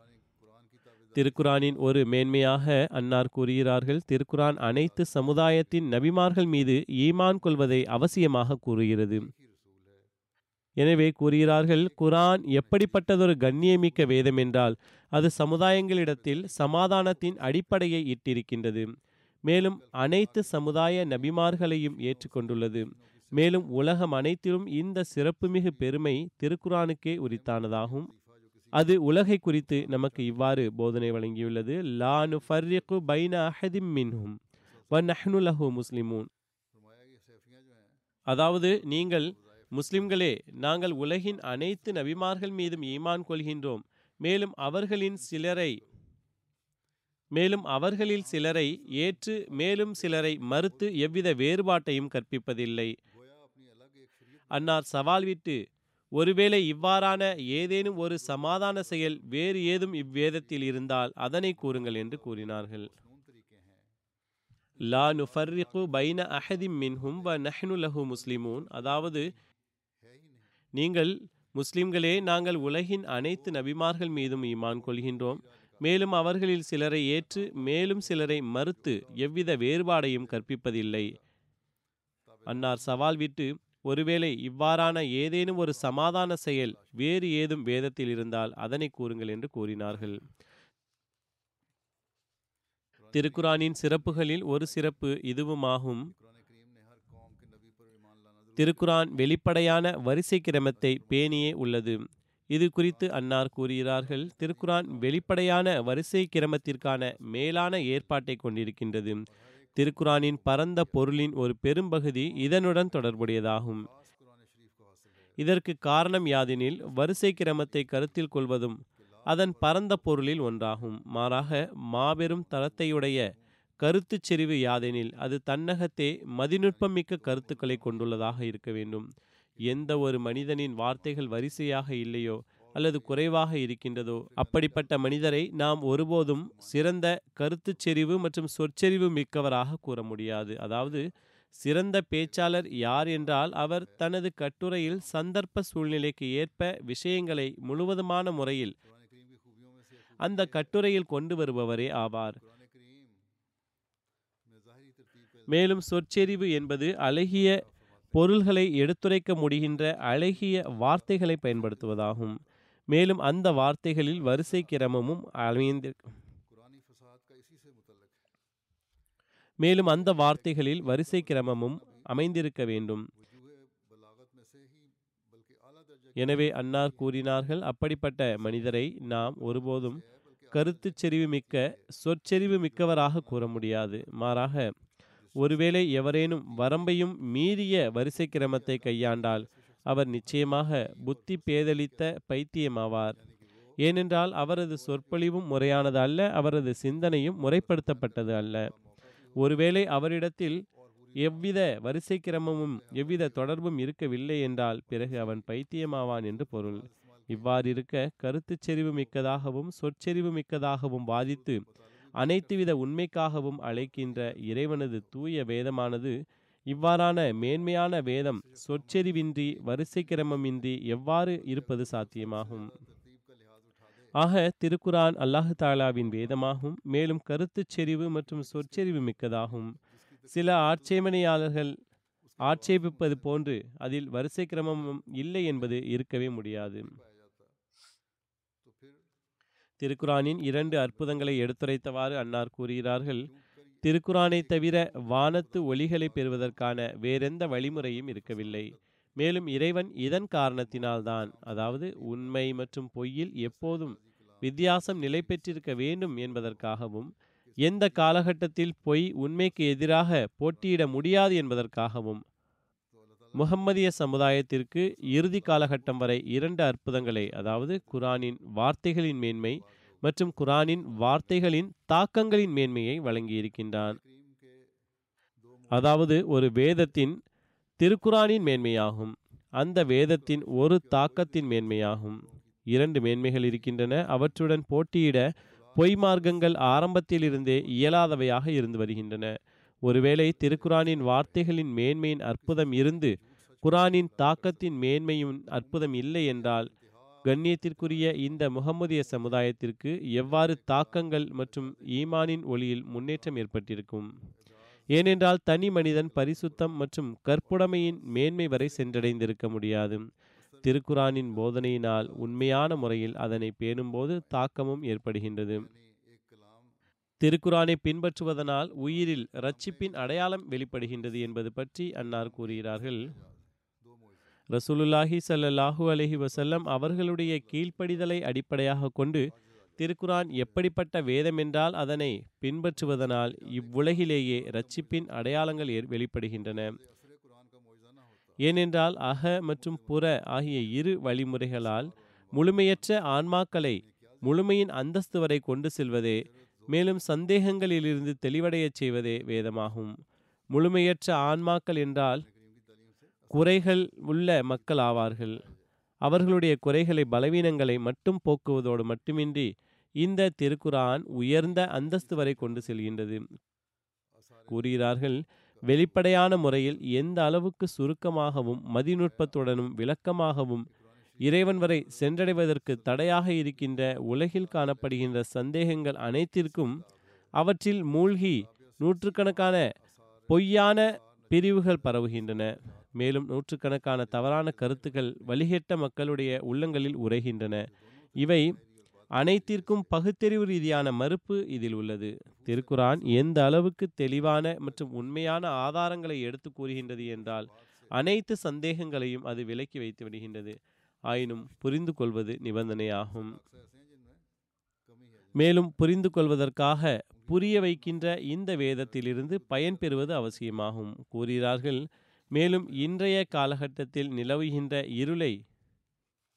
திருக்குரானின் ஒரு மேன்மையாக அன்னார் கூறுகிறார்கள் திருக்குரான் அனைத்து சமுதாயத்தின் நபிமார்கள் மீது ஈமான் கொள்வதை அவசியமாக கூறுகிறது. எனவே கூறுகிறார்கள் குரான் எப்படிப்பட்டதொரு கண்ணியமிக்க வேதம் என்றால் அது சமுதாயங்களிடத்தில் சமாதானத்தின் அடிப்படையை இட்டிருக்கின்றது. மேலும் அனைத்து சமுதாய நபிமார்களையும் ஏற்றுக்கொண்டுள்ளது. மேலும் உலகம் அனைத்திலும் இந்த சிறப்புமிகு பெருமை திருக்குரானுக்கே உரித்தானதாகும். அது உலகை குறித்து நமக்கு இவ்வாறு போதனை வழங்கியுள்ளது. லா நுஃபர்ரிகு பைன அஹதிம் மின்ஹும் வ நஹ்னு லஹு முஸ்லிமூன். அதாவது நீங்கள் முஸ்லிம்களே நாங்கள் உலகின் அனைத்து நபிமார்கள் மீதும் ஈமான் கொள்கின்றோம். மேலும் அவர்களின் சிலரை மேலும் அவர்களில் சிலரை ஏற்று மேலும் சிலரை மறுத்து எவ்வித வேறுபாட்டையும் கற்பிப்பதில்லை. அன்னார் சவால் விட்டு ஒருவேளை இவ்வாறான ஏதேனும் ஒரு சமாதான செயல் வேறு ஏதும் இவ்வேதத்தில் இருந்தால் அதனை கூறுங்கள் என்று கூறினார்கள். லா நுஃபர்ரிகு பைன அஹதிம் மின்ஹும் வ நஹ்னு லஹு முஸ்லிமூன். அதாவது நீங்கள் முஸ்லிம்களே நாங்கள் உலகின் அனைத்து நபிமார்கள் மீதும் ஈமான் கொள்கின்றோம். மேலும் அவர்களில் சிலரை ஏற்று மேலும் சிலரை மறுத்து எவ்வித வேறுபாடையும் கற்பிப்பதில்லை. அன்னார் சவால் விட்டு ஒருவேளை இவ்வாறான ஏதேனும் ஒரு சமாதான செயல் வேறு ஏதும் வேதத்தில் இருந்தால் அதனை கூறுங்கள் என்று கூறினார்கள். திருக்குரானின் சிறப்புகளில் ஒரு சிறப்பு இதுவுமாகும். திருக்குரான் வெளிப்படையான வரிசை கிரமத்தை பேணியே உள்ளது. இது குறித்து அன்னார் கூறுகிறார்கள் திருக்குரான் வெளிப்படையான வரிசை கிரமத்திற்கான மேலான ஏற்பாட்டை கொண்டிருக்கின்றது. திருக்குரானின் பரந்த பொருளின் ஒரு பெரும்பகுதி இதனுடன் தொடர்புடையதாகும். இதற்கு காரணம் யாதெனில் வரிசை கிரமத்தை கருத்தில் கொள்வதும் அதன் பரந்த பொருளில் ஒன்றாகும். மாறாக மாபெரும் தரத்தையுடைய கருத்து செறிவு யாதெனில் அது தன்னகத்தே மதிநுட்பமிக்க கருத்துக்களை கொண்டுள்ளதாக இருக்க வேண்டும். எந்த ஒரு மனிதனின் வார்த்தைகள் வரிசையாக இல்லையோ அல்லது குறைவாக இருக்கின்றதோ? அப்படிப்பட்ட மனிதரை நாம் ஒருபோதும் சிறந்த கருத்து செறிவு மற்றும் சொற்செறிவு மிக்கவராக கூற முடியாது. அதாவது சிறந்த பேச்சாளர் யார் என்றால் அவர் தனது கட்டுரையில் சந்தர்ப்ப சூழ்நிலைக்கு ஏற்ப விஷயங்களை முழுவதுமான முறையில் அந்த கட்டுரையில் கொண்டு வருபவரே ஆவார். மேலும் சொற்செறிவு என்பது அழகிய பொருள்களை எடுத்துரைக்க முடிகின்ற அழகிய வார்த்தைகளை பயன்படுத்துவதாகும். மேலும் அந்த வார்த்தைகளில் வரிசை கிரமமும் அமைந்து மேலும் அந்த வார்த்தைகளில் வரிசை கிரமமும் அமைந்திருக்க வேண்டும். எனவே அன்னார் கூறினார்கள் அப்படிப்பட்ட மனிதரை நாம் ஒருபோதும் கருத்து செறிவு மிக்க சொற்செறிவு மிக்கவராக கூற முடியாது. மாறாக ஒருவேளை எவரேனும் வரம்பையும் மீறிய வரிசை கிரமத்தை கையாண்டால் அவர் நிச்சயமாக புத்தி பேதலித்த பைத்தியமாவார். ஏனென்றால் அவரது சொற்பொழிவும் முறையானது அல்ல அவரது சிந்தனையும் முறைப்படுத்தப்பட்டது அல்ல. ஒருவேளை அவரிடத்தில் எவ்வித வரிசை கிரமமும் எவ்வித தொடர்பும் இருக்கவில்லை என்றால் பிறகு அவன் பைத்தியமாவான் என்று பொருள். இவ்வாறிருக்க கருத்து செறிவு மிக்கதாகவும் சொற்செறிவு மிக்கதாகவும் வாதித்து அனைத்துவித உண்மைக்காகவும் அழைக்கின்ற இறைவனது தூய வேதமானது இவ்வாறான மேன்மையான வேதம் சொற்செறிவின்றி வரிசை கிரமமின்றி எவ்வாறு இருப்பது சாத்தியமாகும்? ஆக திருக்குரான் அல்லாஹு தாலாவின் வேதமாகும் மேலும் கருத்துச் செறிவு மற்றும் சொற்செறிவு மிக்கதாகும். சில ஆட்சேபனையாளர்கள் ஆட்சேபிப்பது போன்று அதில் வரிசை கிரமமும் இல்லை என்பது இருக்கவே முடியாது. திருக்குரானின் இரண்டு அற்புதங்களை எடுத்துரைத்தவாறு அன்னார் கூறுகிறார்கள் திருக்குரானை தவிர வானத்து ஒளிகளை பெறுவதற்கான வேறெந்த வழிமுறையும் இருக்கவில்லை. மேலும் இறைவன் இதன் காரணத்தினால்தான் அதாவது உண்மை மற்றும் பொய்யில் எப்போதும் வித்தியாசம் நிலை பெற்றிருக்க வேண்டும் என்பதற்காகவும் எந்த காலகட்டத்தில் பொய் உண்மைக்கு எதிராக போட்டியிட முடியாது என்பதற்காகவும் முகம்மதிய சமுதாயத்திற்கு இறுதி காலகட்டம் வரை இரண்டு அற்புதங்களை அதாவது குரானின் வார்த்தைகளின் மேன்மை மற்றும் குரானின் வார்த்தைகளின் தாக்கங்களின் மேன்மையை வழங்கியிருக்கின்றான். அதாவது ஒரு வேதத்தின் திருக்குரானின் மேன்மையாகும். அந்த வேதத்தின் ஒரு தாக்கத்தின் மேன்மையாகும். இரண்டு மேன்மைகள் இருக்கின்றன. அவற்றுடன் போட்டியிட பொய் மார்க்கங்கள் ஆரம்பத்திலிருந்தே இயலாதவையாக இருந்து வருகின்றன. ஒருவேளை திருக்குரானின் வார்த்தைகளின் மேன்மையின் அற்புதம் இருந்து குரானின் தாக்கத்தின் மேன்மையும் அற்புதம் இல்லை என்றால் கண்ணியத்திற்குரிய இந்த முகமதிய சமுதாயத்திற்கு எவ்வாறு தாக்கங்கள் மற்றும் ஈமானின் ஒளியில் முன்னேற்றம் ஏற்பட்டிருக்கும்? ஏனென்றால் தனி மனிதன் பரிசுத்தம் மற்றும் கற்புடைமையின் மேன்மை வரை சென்றடைந்திருக்க முடியாது. திருக்குரானின் போதனையினால் உண்மையான முறையில் அதனை பேணும்போது தாக்கமும் ஏற்படுகின்றது. திருக்குரானை பின்பற்றுவதனால் உயிரில் ரட்சிப்பின் அடையாளம் வெளிப்படுகின்றது என்பது பற்றி அன்னார் கூறுகிறார்கள். ரசூலுல்லாஹி சல்லாஹூ அலஹி வசல்லம் அவர்களுடைய கீழ்ப்படிதலை அடிப்படையாக கொண்டு திருக்குரான் எப்படிப்பட்ட வேதம் என்றால் அதனை பின்பற்றுவதனால் இவ்வுலகிலேயே ரட்சிப்பின் அடையாளங்கள் வெளிப்படுகின்றன. ஏனென்றால் அக மற்றும் புற ஆகிய இரு வழிமுறைகளால் முழுமையற்ற ஆன்மாக்களை முழுமையின் அந்தஸ்து வரை கொண்டு செல்வதே மேலும் சந்தேகங்களிலிருந்து தெளிவடையச் செய்வதே வேதமாகும். முழுமையற்ற ஆன்மாக்கள் என்றால் குறைகள் உள்ள மக்கள் ஆவார்கள். அவர்களுடைய குறைகளை பலவீனங்களை மட்டும் போக்குவதோடு மட்டுமின்றி இந்த திருக்குரான் உயர்ந்த அந்தஸ்து வரை கொண்டு செல்கின்றது. கூறுகிறார்கள் வெளிப்படையான முறையில் எந்த அளவுக்கு சுருக்கமாகவும் மதிநுட்பத்துடனும் விளக்கமாகவும் இறைவன் வரை சென்றடைவதற்கு தடையாக இருக்கின்ற உலகில் காணப்படுகின்ற சந்தேகங்கள் அனைத்திற்கும் அவற்றில் மூழ்கி நூற்றுக்கணக்கான பொய்யான பிரிவுகள் பரவுகின்றன. மேலும் நூற்றுக்கணக்கான தவறான கருத்துக்கள் வழிகெட்ட மக்களுடைய உள்ளங்களில் உரைகின்றன. இவை அனைத்திற்கும் பகுத்தறிவு ரீதியான மறுப்பு இதில் உள்ளது. திருக்குரான் எந்த அளவுக்கு தெளிவான மற்றும் உண்மையான ஆதாரங்களை எடுத்து கூறுகின்றது என்றால் அனைத்து சந்தேகங்களையும் அது விலக்கி வைத்து விடுகின்றது. ஆயினும் புரிந்து கொள்வது நிபந்தனையாகும். மேலும் புரிந்து கொள்வதற்காக புரிய வைக்கின்ற இந்த வேதத்திலிருந்து பயன்பெறுவது அவசியமாகும். கூறுகிறார்கள் மேலும் இன்றைய காலகட்டத்தில் நிலவுகின்ற இருளை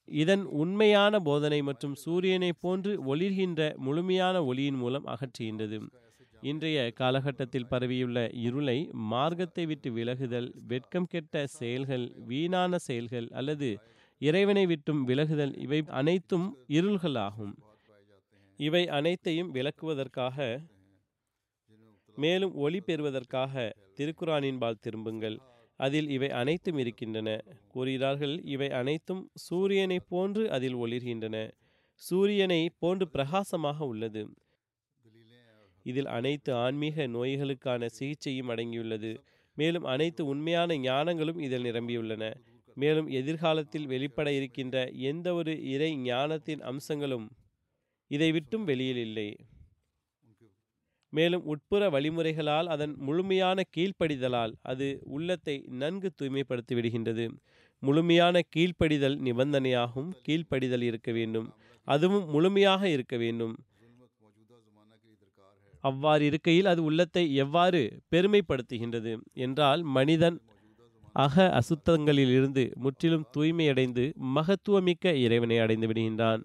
இதன் உண்மையான போதனை மற்றும் சூரியனை போன்று ஒளிர்கின்ற முழுமையான ஒளியின் மூலம் அகற்றுகின்றது. இன்றைய காலகட்டத்தில் பரவியுள்ள இருளை மார்க்கத்தை விட்டு விலகுதல் வெட்கம் கெட்ட செயல்கள் வீணான செயல்கள் அல்லது இறைவனை விட்டும் விலகுதல் இவை அனைத்தும் இருள்களாகும். இவை அனைத்தையும் விளக்குவதற்காக மேலும் ஒளி பெறுவதற்காக திருக்குறானின்பால் திரும்புங்கள். அதில் இவை அனைத்தும் இருக்கின்றன. கூறுகிறார்கள் இவை அனைத்தும் சூரியனை போன்று அதில் ஒளிர்கின்றன. சூரியனை போன்று பிரகாசமாக உள்ளது. இதில் அனைத்து ஆன்மீக நோய்களுக்கான சிகிச்சையும் அடங்கியுள்ளது. மேலும் அனைத்து உண்மையான ஞானங்களும் இதில் நிரம்பியுள்ளன. மேலும் எதிர்காலத்தில் வெளிப்பட இருக்கின்ற எந்த ஒரு இறை ஞானத்தின் அம்சங்களும் இதை விட்டும் வெளியில் இல்லை. மேலும் உட்புற வழிமுறைகளால் அதன் முழுமையான கீழ்ப்படிதலால் அது உள்ளத்தை நன்கு தூய்மைப்படுத்தி விடுகின்றது முழுமையான கீழ்ப்படிதல் நிபந்தனையாகும் கீழ்ப்படிதல் இருக்க வேண்டும். அதுவும் முழுமையாக இருக்க வேண்டும். அவ்வாறு இருக்கையில் அது உள்ளத்தை எவ்வாறு பெருமைப்படுத்துகின்றது என்றால் மனிதன் அக அசுத்தங்களிலிருந்து முற்றிலும் தூய்மையடைந்து மகத்துவமிக்க இறைவனை அடைந்து விடுகின்றான்.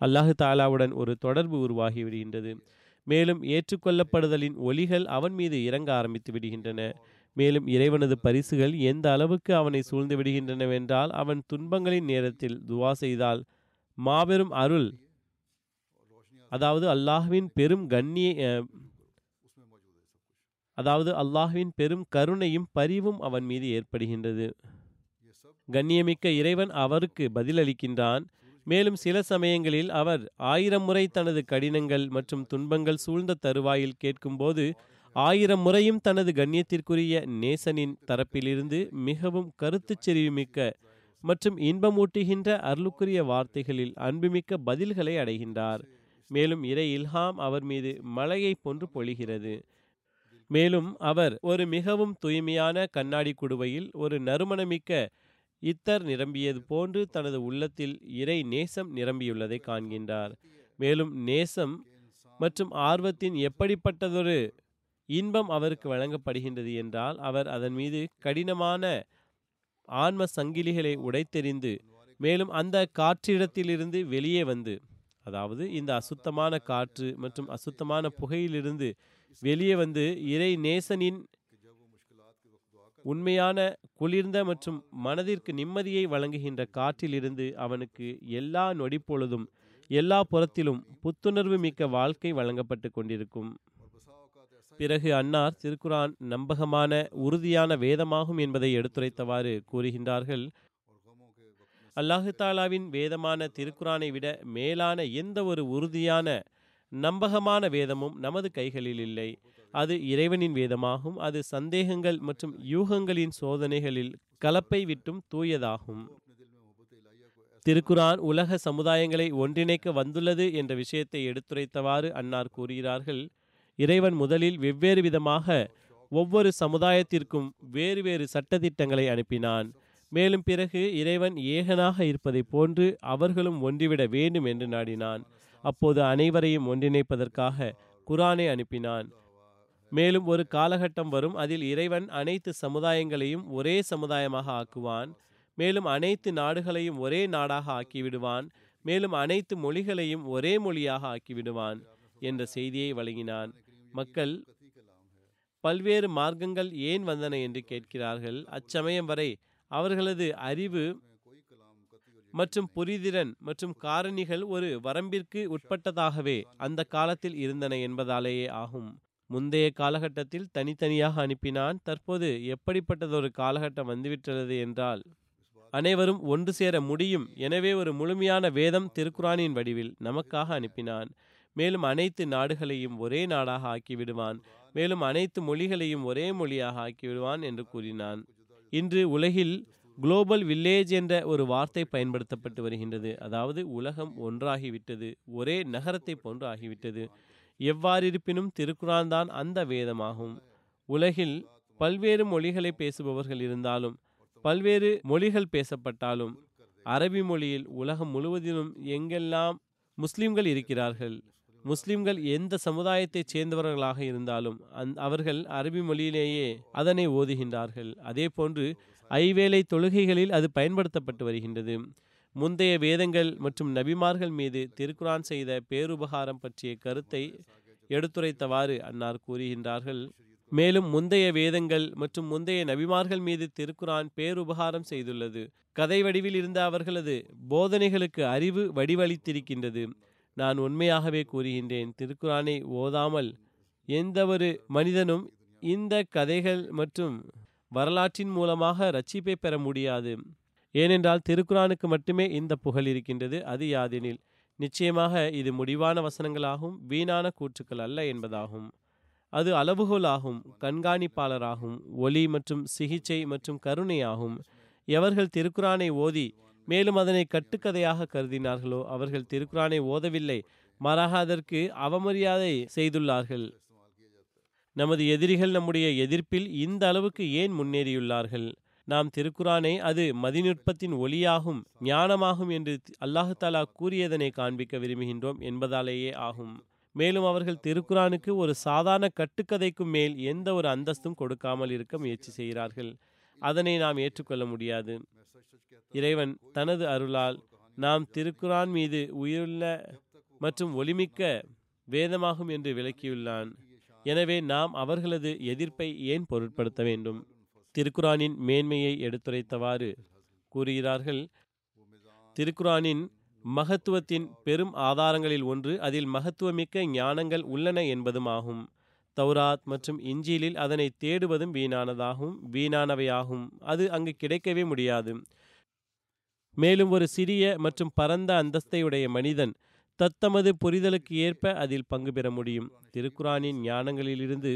அல்லாஹு தாலாவுடன் ஒரு தொடர்பு உருவாகி விடுகின்றது. மேலும் ஏற்றுக்கொள்ளப்படுதலின் ஒலிகள் அவன் மீது இறங்க ஆரம்பித்து விடுகின்றன. மேலும் இறைவனது பரிசுகள் எந்த அளவுக்கு அவனை சூழ்ந்து விடுகின்றனவென்றால் அவன் துன்பங்களின் நேரத்தில் துவா செய்தால் மாபெரும் அருள் அதாவது அல்லாஹுவின் பெரும் கண்ணிய அஹ், அதாவது அல்லாஹுவின் பெரும் கருணையும் பரிவும் அவன் மீது ஏற்படுகின்றது. கண்ணியமிக்க இறைவன் அவருக்கு பதிலளிக்கின்றான். மேலும் சில சமயங்களில் அவர் ஆயிரம் முறை தனது கடினங்கள் மற்றும் துன்பங்கள் சூழ்ந்த தருவாயில் கேட்கும்போது ஆயிரம் முறையும் தனது கண்ணியத்திற்குரிய நேசனின் தரப்பிலிருந்து மிகவும் கருத்துச் செறிவுமிக்க மற்றும் இன்பமூட்டுகின்ற அருளுக்குரிய வார்த்தைகளில் அன்புமிக்க பதில்களை அடைகின்றார். மேலும் இறை இல்ஹாம் அவர் மீது மலையை போன்று பொழிகிறது. மேலும் அவர் ஒரு மிகவும் தூய்மையான கண்ணாடி குடுவையில் ஒரு நறுமணமிக்க இத்தர் நிரம்பியது போன்று தனது உள்ளத்தில் இறை நேசம் நிரம்பியுள்ளதை காண்கின்றார். மேலும் நேசம் மற்றும் ஆர்வத்தின் எப்படிப்பட்டதொரு இன்பம் அவருக்கு வழங்கப்படுகின்றது என்றால் அவர் அதன் மீது கடினமான ஆன்ம சங்கிலிகளை உடைத்தெறிந்து மேலும் அந்த காற்றிடத்திலிருந்து வெளியே வந்து அதாவது இந்த அசுத்தமான காற்று மற்றும் அசுத்தமான புகையிலிருந்து வெளியே வந்து இறை நேசனின் உண்மையான குளிர்ந்த மற்றும் மனதிற்கு நிம்மதியை வழங்குகின்ற காற்றிலிருந்து அவனுக்கு எல்லா நொடிப்பொழுதும் எல்லா புறத்திலும் புத்துணர்வு மிக்க வாழ்க்கை வழங்கப்பட்டு கொண்டிருக்கும். பிறகு அன்னார் திருக்குரான் நம்பகமான உறுதியான வேதமாகும் என்பதை எடுத்துரைத்தவாறு கூறுகின்றார்கள். அல்லாஹு தாலாவின் வேதமான திருக்குரானை விட மேலான எந்த ஒரு உறுதியான நம்பகமான வேதமும் நமது கைகளில் இல்லை. அது இறைவனின் வேதமாகும் அது சந்தேகங்கள் மற்றும் யூகங்களின் சோதனைகளில் கலப்பை விட்டும் தூயதாகும். திருக்குரான் உலக சமுதாயங்களை ஒன்றிணைக்க வந்துள்ளது என்ற விஷயத்தை எடுத்துரைத்தவாறு அன்னார் கூறுகிறார்கள் இறைவன் முதலில் வெவ்வேறு விதமாக ஒவ்வொரு சமுதாயத்திற்கும் வேறு வேறு சட்டதிட்டங்களை அனுப்பினான். மேலும் பிறகு இறைவன் ஏகனாக இருப்பதைப் போன்று அவர்களும் ஒன்றிவிட வேண்டும் என்று நாடினான். அப்போது அனைவரையும் ஒன்றிணைப்பதற்காக குரானை அனுப்பினான். மேலும் ஒரு காலகட்டம் வரும். அதில் இறைவன் அனைத்து சமுதாயங்களையும் ஒரே சமுதாயமாக ஆக்குவான். மேலும் அனைத்து நாடுகளையும் ஒரே நாடாக ஆக்கிவிடுவான். மேலும் அனைத்து மொழிகளையும் ஒரே மொழியாக ஆக்கிவிடுவான் என்ற செய்தியை வழங்கினான். மக்கள் பல்வேறு மார்க்கங்கள் ஏன் வந்தன என்று கேட்கிறார்கள். அச்சமயம் வரை அவர்களது அறிவு மற்றும் புரிதிறன் மற்றும் காரணிகள் ஒரு வரம்பிற்கு உட்பட்டதாகவே அந்த காலத்தில் இருந்தன என்பதாலேயே ஆகும். முந்தைய காலகட்டத்தில் தனித்தனியாக அனுப்பினான். தற்போது எப்படிப்பட்டதொரு காலகட்டம் வந்துவிட்டது என்றால் அனைவரும் ஒன்று சேர முடியும். எனவே ஒரு முழுமையான வேதம் திருக்குரானின் வடிவில் நமக்காக அனுப்பினான். மேலும் அனைத்து நாடுகளையும் ஒரே நாடாக ஆக்கிவிடுவான். மேலும் அனைத்து மொழிகளையும் ஒரே மொழியாக ஆக்கிவிடுவான் என்று கூறினான். இன்று உலகில் குளோபல் வில்லேஜ் என்ற ஒரு வார்த்தை பயன்படுத்தப்பட்டு வருகின்றது. அதாவது உலகம் ஒன்றாகிவிட்டது. ஒரே நகரத்தை போன்று ஆகிவிட்டது. எவ்வாறிருப்பினும் திருக்குரான் தான் அந்த வேதமாகும். உலகில் பல்வேறு மொழிகளை பேசுபவர்கள் இருந்தாலும் பல்வேறு மொழிகள் பேசப்பட்டாலும் அரபி மொழியில் உலகம் முழுவதிலும் எங்கெல்லாம் முஸ்லிம்கள் இருக்கிறார்கள் முஸ்லிம்கள் எந்த சமுதாயத்தைச் சேர்ந்தவர்களாக இருந்தாலும் அந் அவர்கள் அரபி மொழியிலேயே அதனை ஓதுகின்றார்கள். அதே போன்று ஐவேளை தொழுகைகளில் அது பயன்படுத்தப்பட்டு வருகின்றது. முந்தைய வேதங்கள் மற்றும் நபிமார்கள் மீது திருக்குரான் செய்த பேருபகாரம் பற்றிய கருத்தை எடுத்துரைத்தவாறு அன்னார் கூறுகின்றார்கள். மேலும் முந்தைய வேதங்கள் மற்றும் முந்தைய நபிமார்கள் மீது திருக்குரான் பேருபகாரம் செய்துள்ளது. கதை வடிவில் இருந்த அவர்களது போதனைகளுக்கு அறிவு வடிவளித்திருக்கின்றது. நான் உண்மையாகவே கூறுகின்றேன் திருக்குரானை ஓதாமல் எந்தவொரு மனிதனும் இந்த கதைகள் மற்றும் வரலாற்றின் மூலமாக ரட்சிப்பை பெற முடியாது. ஏனென்றால் திருக்குரானுக்கு மட்டுமே இந்த புகழ் இருக்கின்றது அது யாதெனில். நிச்சயமாக இது முடிவான வசனங்களாகும் வீணான கூற்றுக்கள் அல்ல என்பதாகும். அது அளவுகோலாகும் கண்காணிப்பாளராகும் ஒலி மற்றும் சிகிச்சை மற்றும் கருணையாகும். எவர்கள் திருக்குரானை ஓதி மேலும் அதனை கட்டுக்கதையாக கருதினார்களோ அவர்கள் திருக்குரானை ஓதவில்லை மாறாக அதற்கு அவமரியாதை செய்துள்ளார்கள். நமது எதிரிகள் நம்முடைய எதிர்ப்பில் இந்த அளவுக்கு ஏன் முன்னேறியுள்ளார்கள்? நாம் திருக்குறானை அது மதிநுட்பத்தின் ஒளியாகும் ஞானமாகும் என்று அல்லாஹு தாலா கூறியதனை காண்பிக்க விரும்புகின்றோம் என்பதாலேயே ஆகும். மேலும் அவர்கள் திருக்குரானுக்கு ஒரு சாதாரண கட்டுக்கதைக்கும் மேல் எந்த ஒரு அந்தஸ்தும் கொடுக்காமல் இருக்க முயற்சி செய்கிறார்கள். அதனை நாம் ஏற்றுக்கொள்ள முடியாது. இறைவன் தனது அருளால் நாம் திருக்குரான் மீது உயிருள்ள மற்றும் ஒளிமிக்க வேதமாகும் என்று விளக்கியுள்ளான். எனவே நாம் அவர்களது எதிர்ப்பை ஏன் பொருட்படுத்த வேண்டும்? திருக்குரானின் மேன்மையை எடுத்துரைத்தவாறு கூறுகிறார்கள். திருக்குரானின் மகத்துவத்தின் பெரும் ஆதாரங்களில் ஒன்று அதில் மகத்துவமிக்க ஞானங்கள் உள்ளன என்பதும் ஆகும் தௌராத் மற்றும் இஞ்சிலில் அதனை தேடுவதும் வீணானதாகும் வீணானவையாகும். அது அங்கு கிடைக்கவே முடியாது. மேலும் ஒரு சிறிய மற்றும் பரந்த அந்தஸ்தையுடைய மனிதன் தத்தமது புரிதலுக்கு ஏற்ப அதில் பங்கு பெற முடியும். திருக்குரானின் ஞானங்களிலிருந்து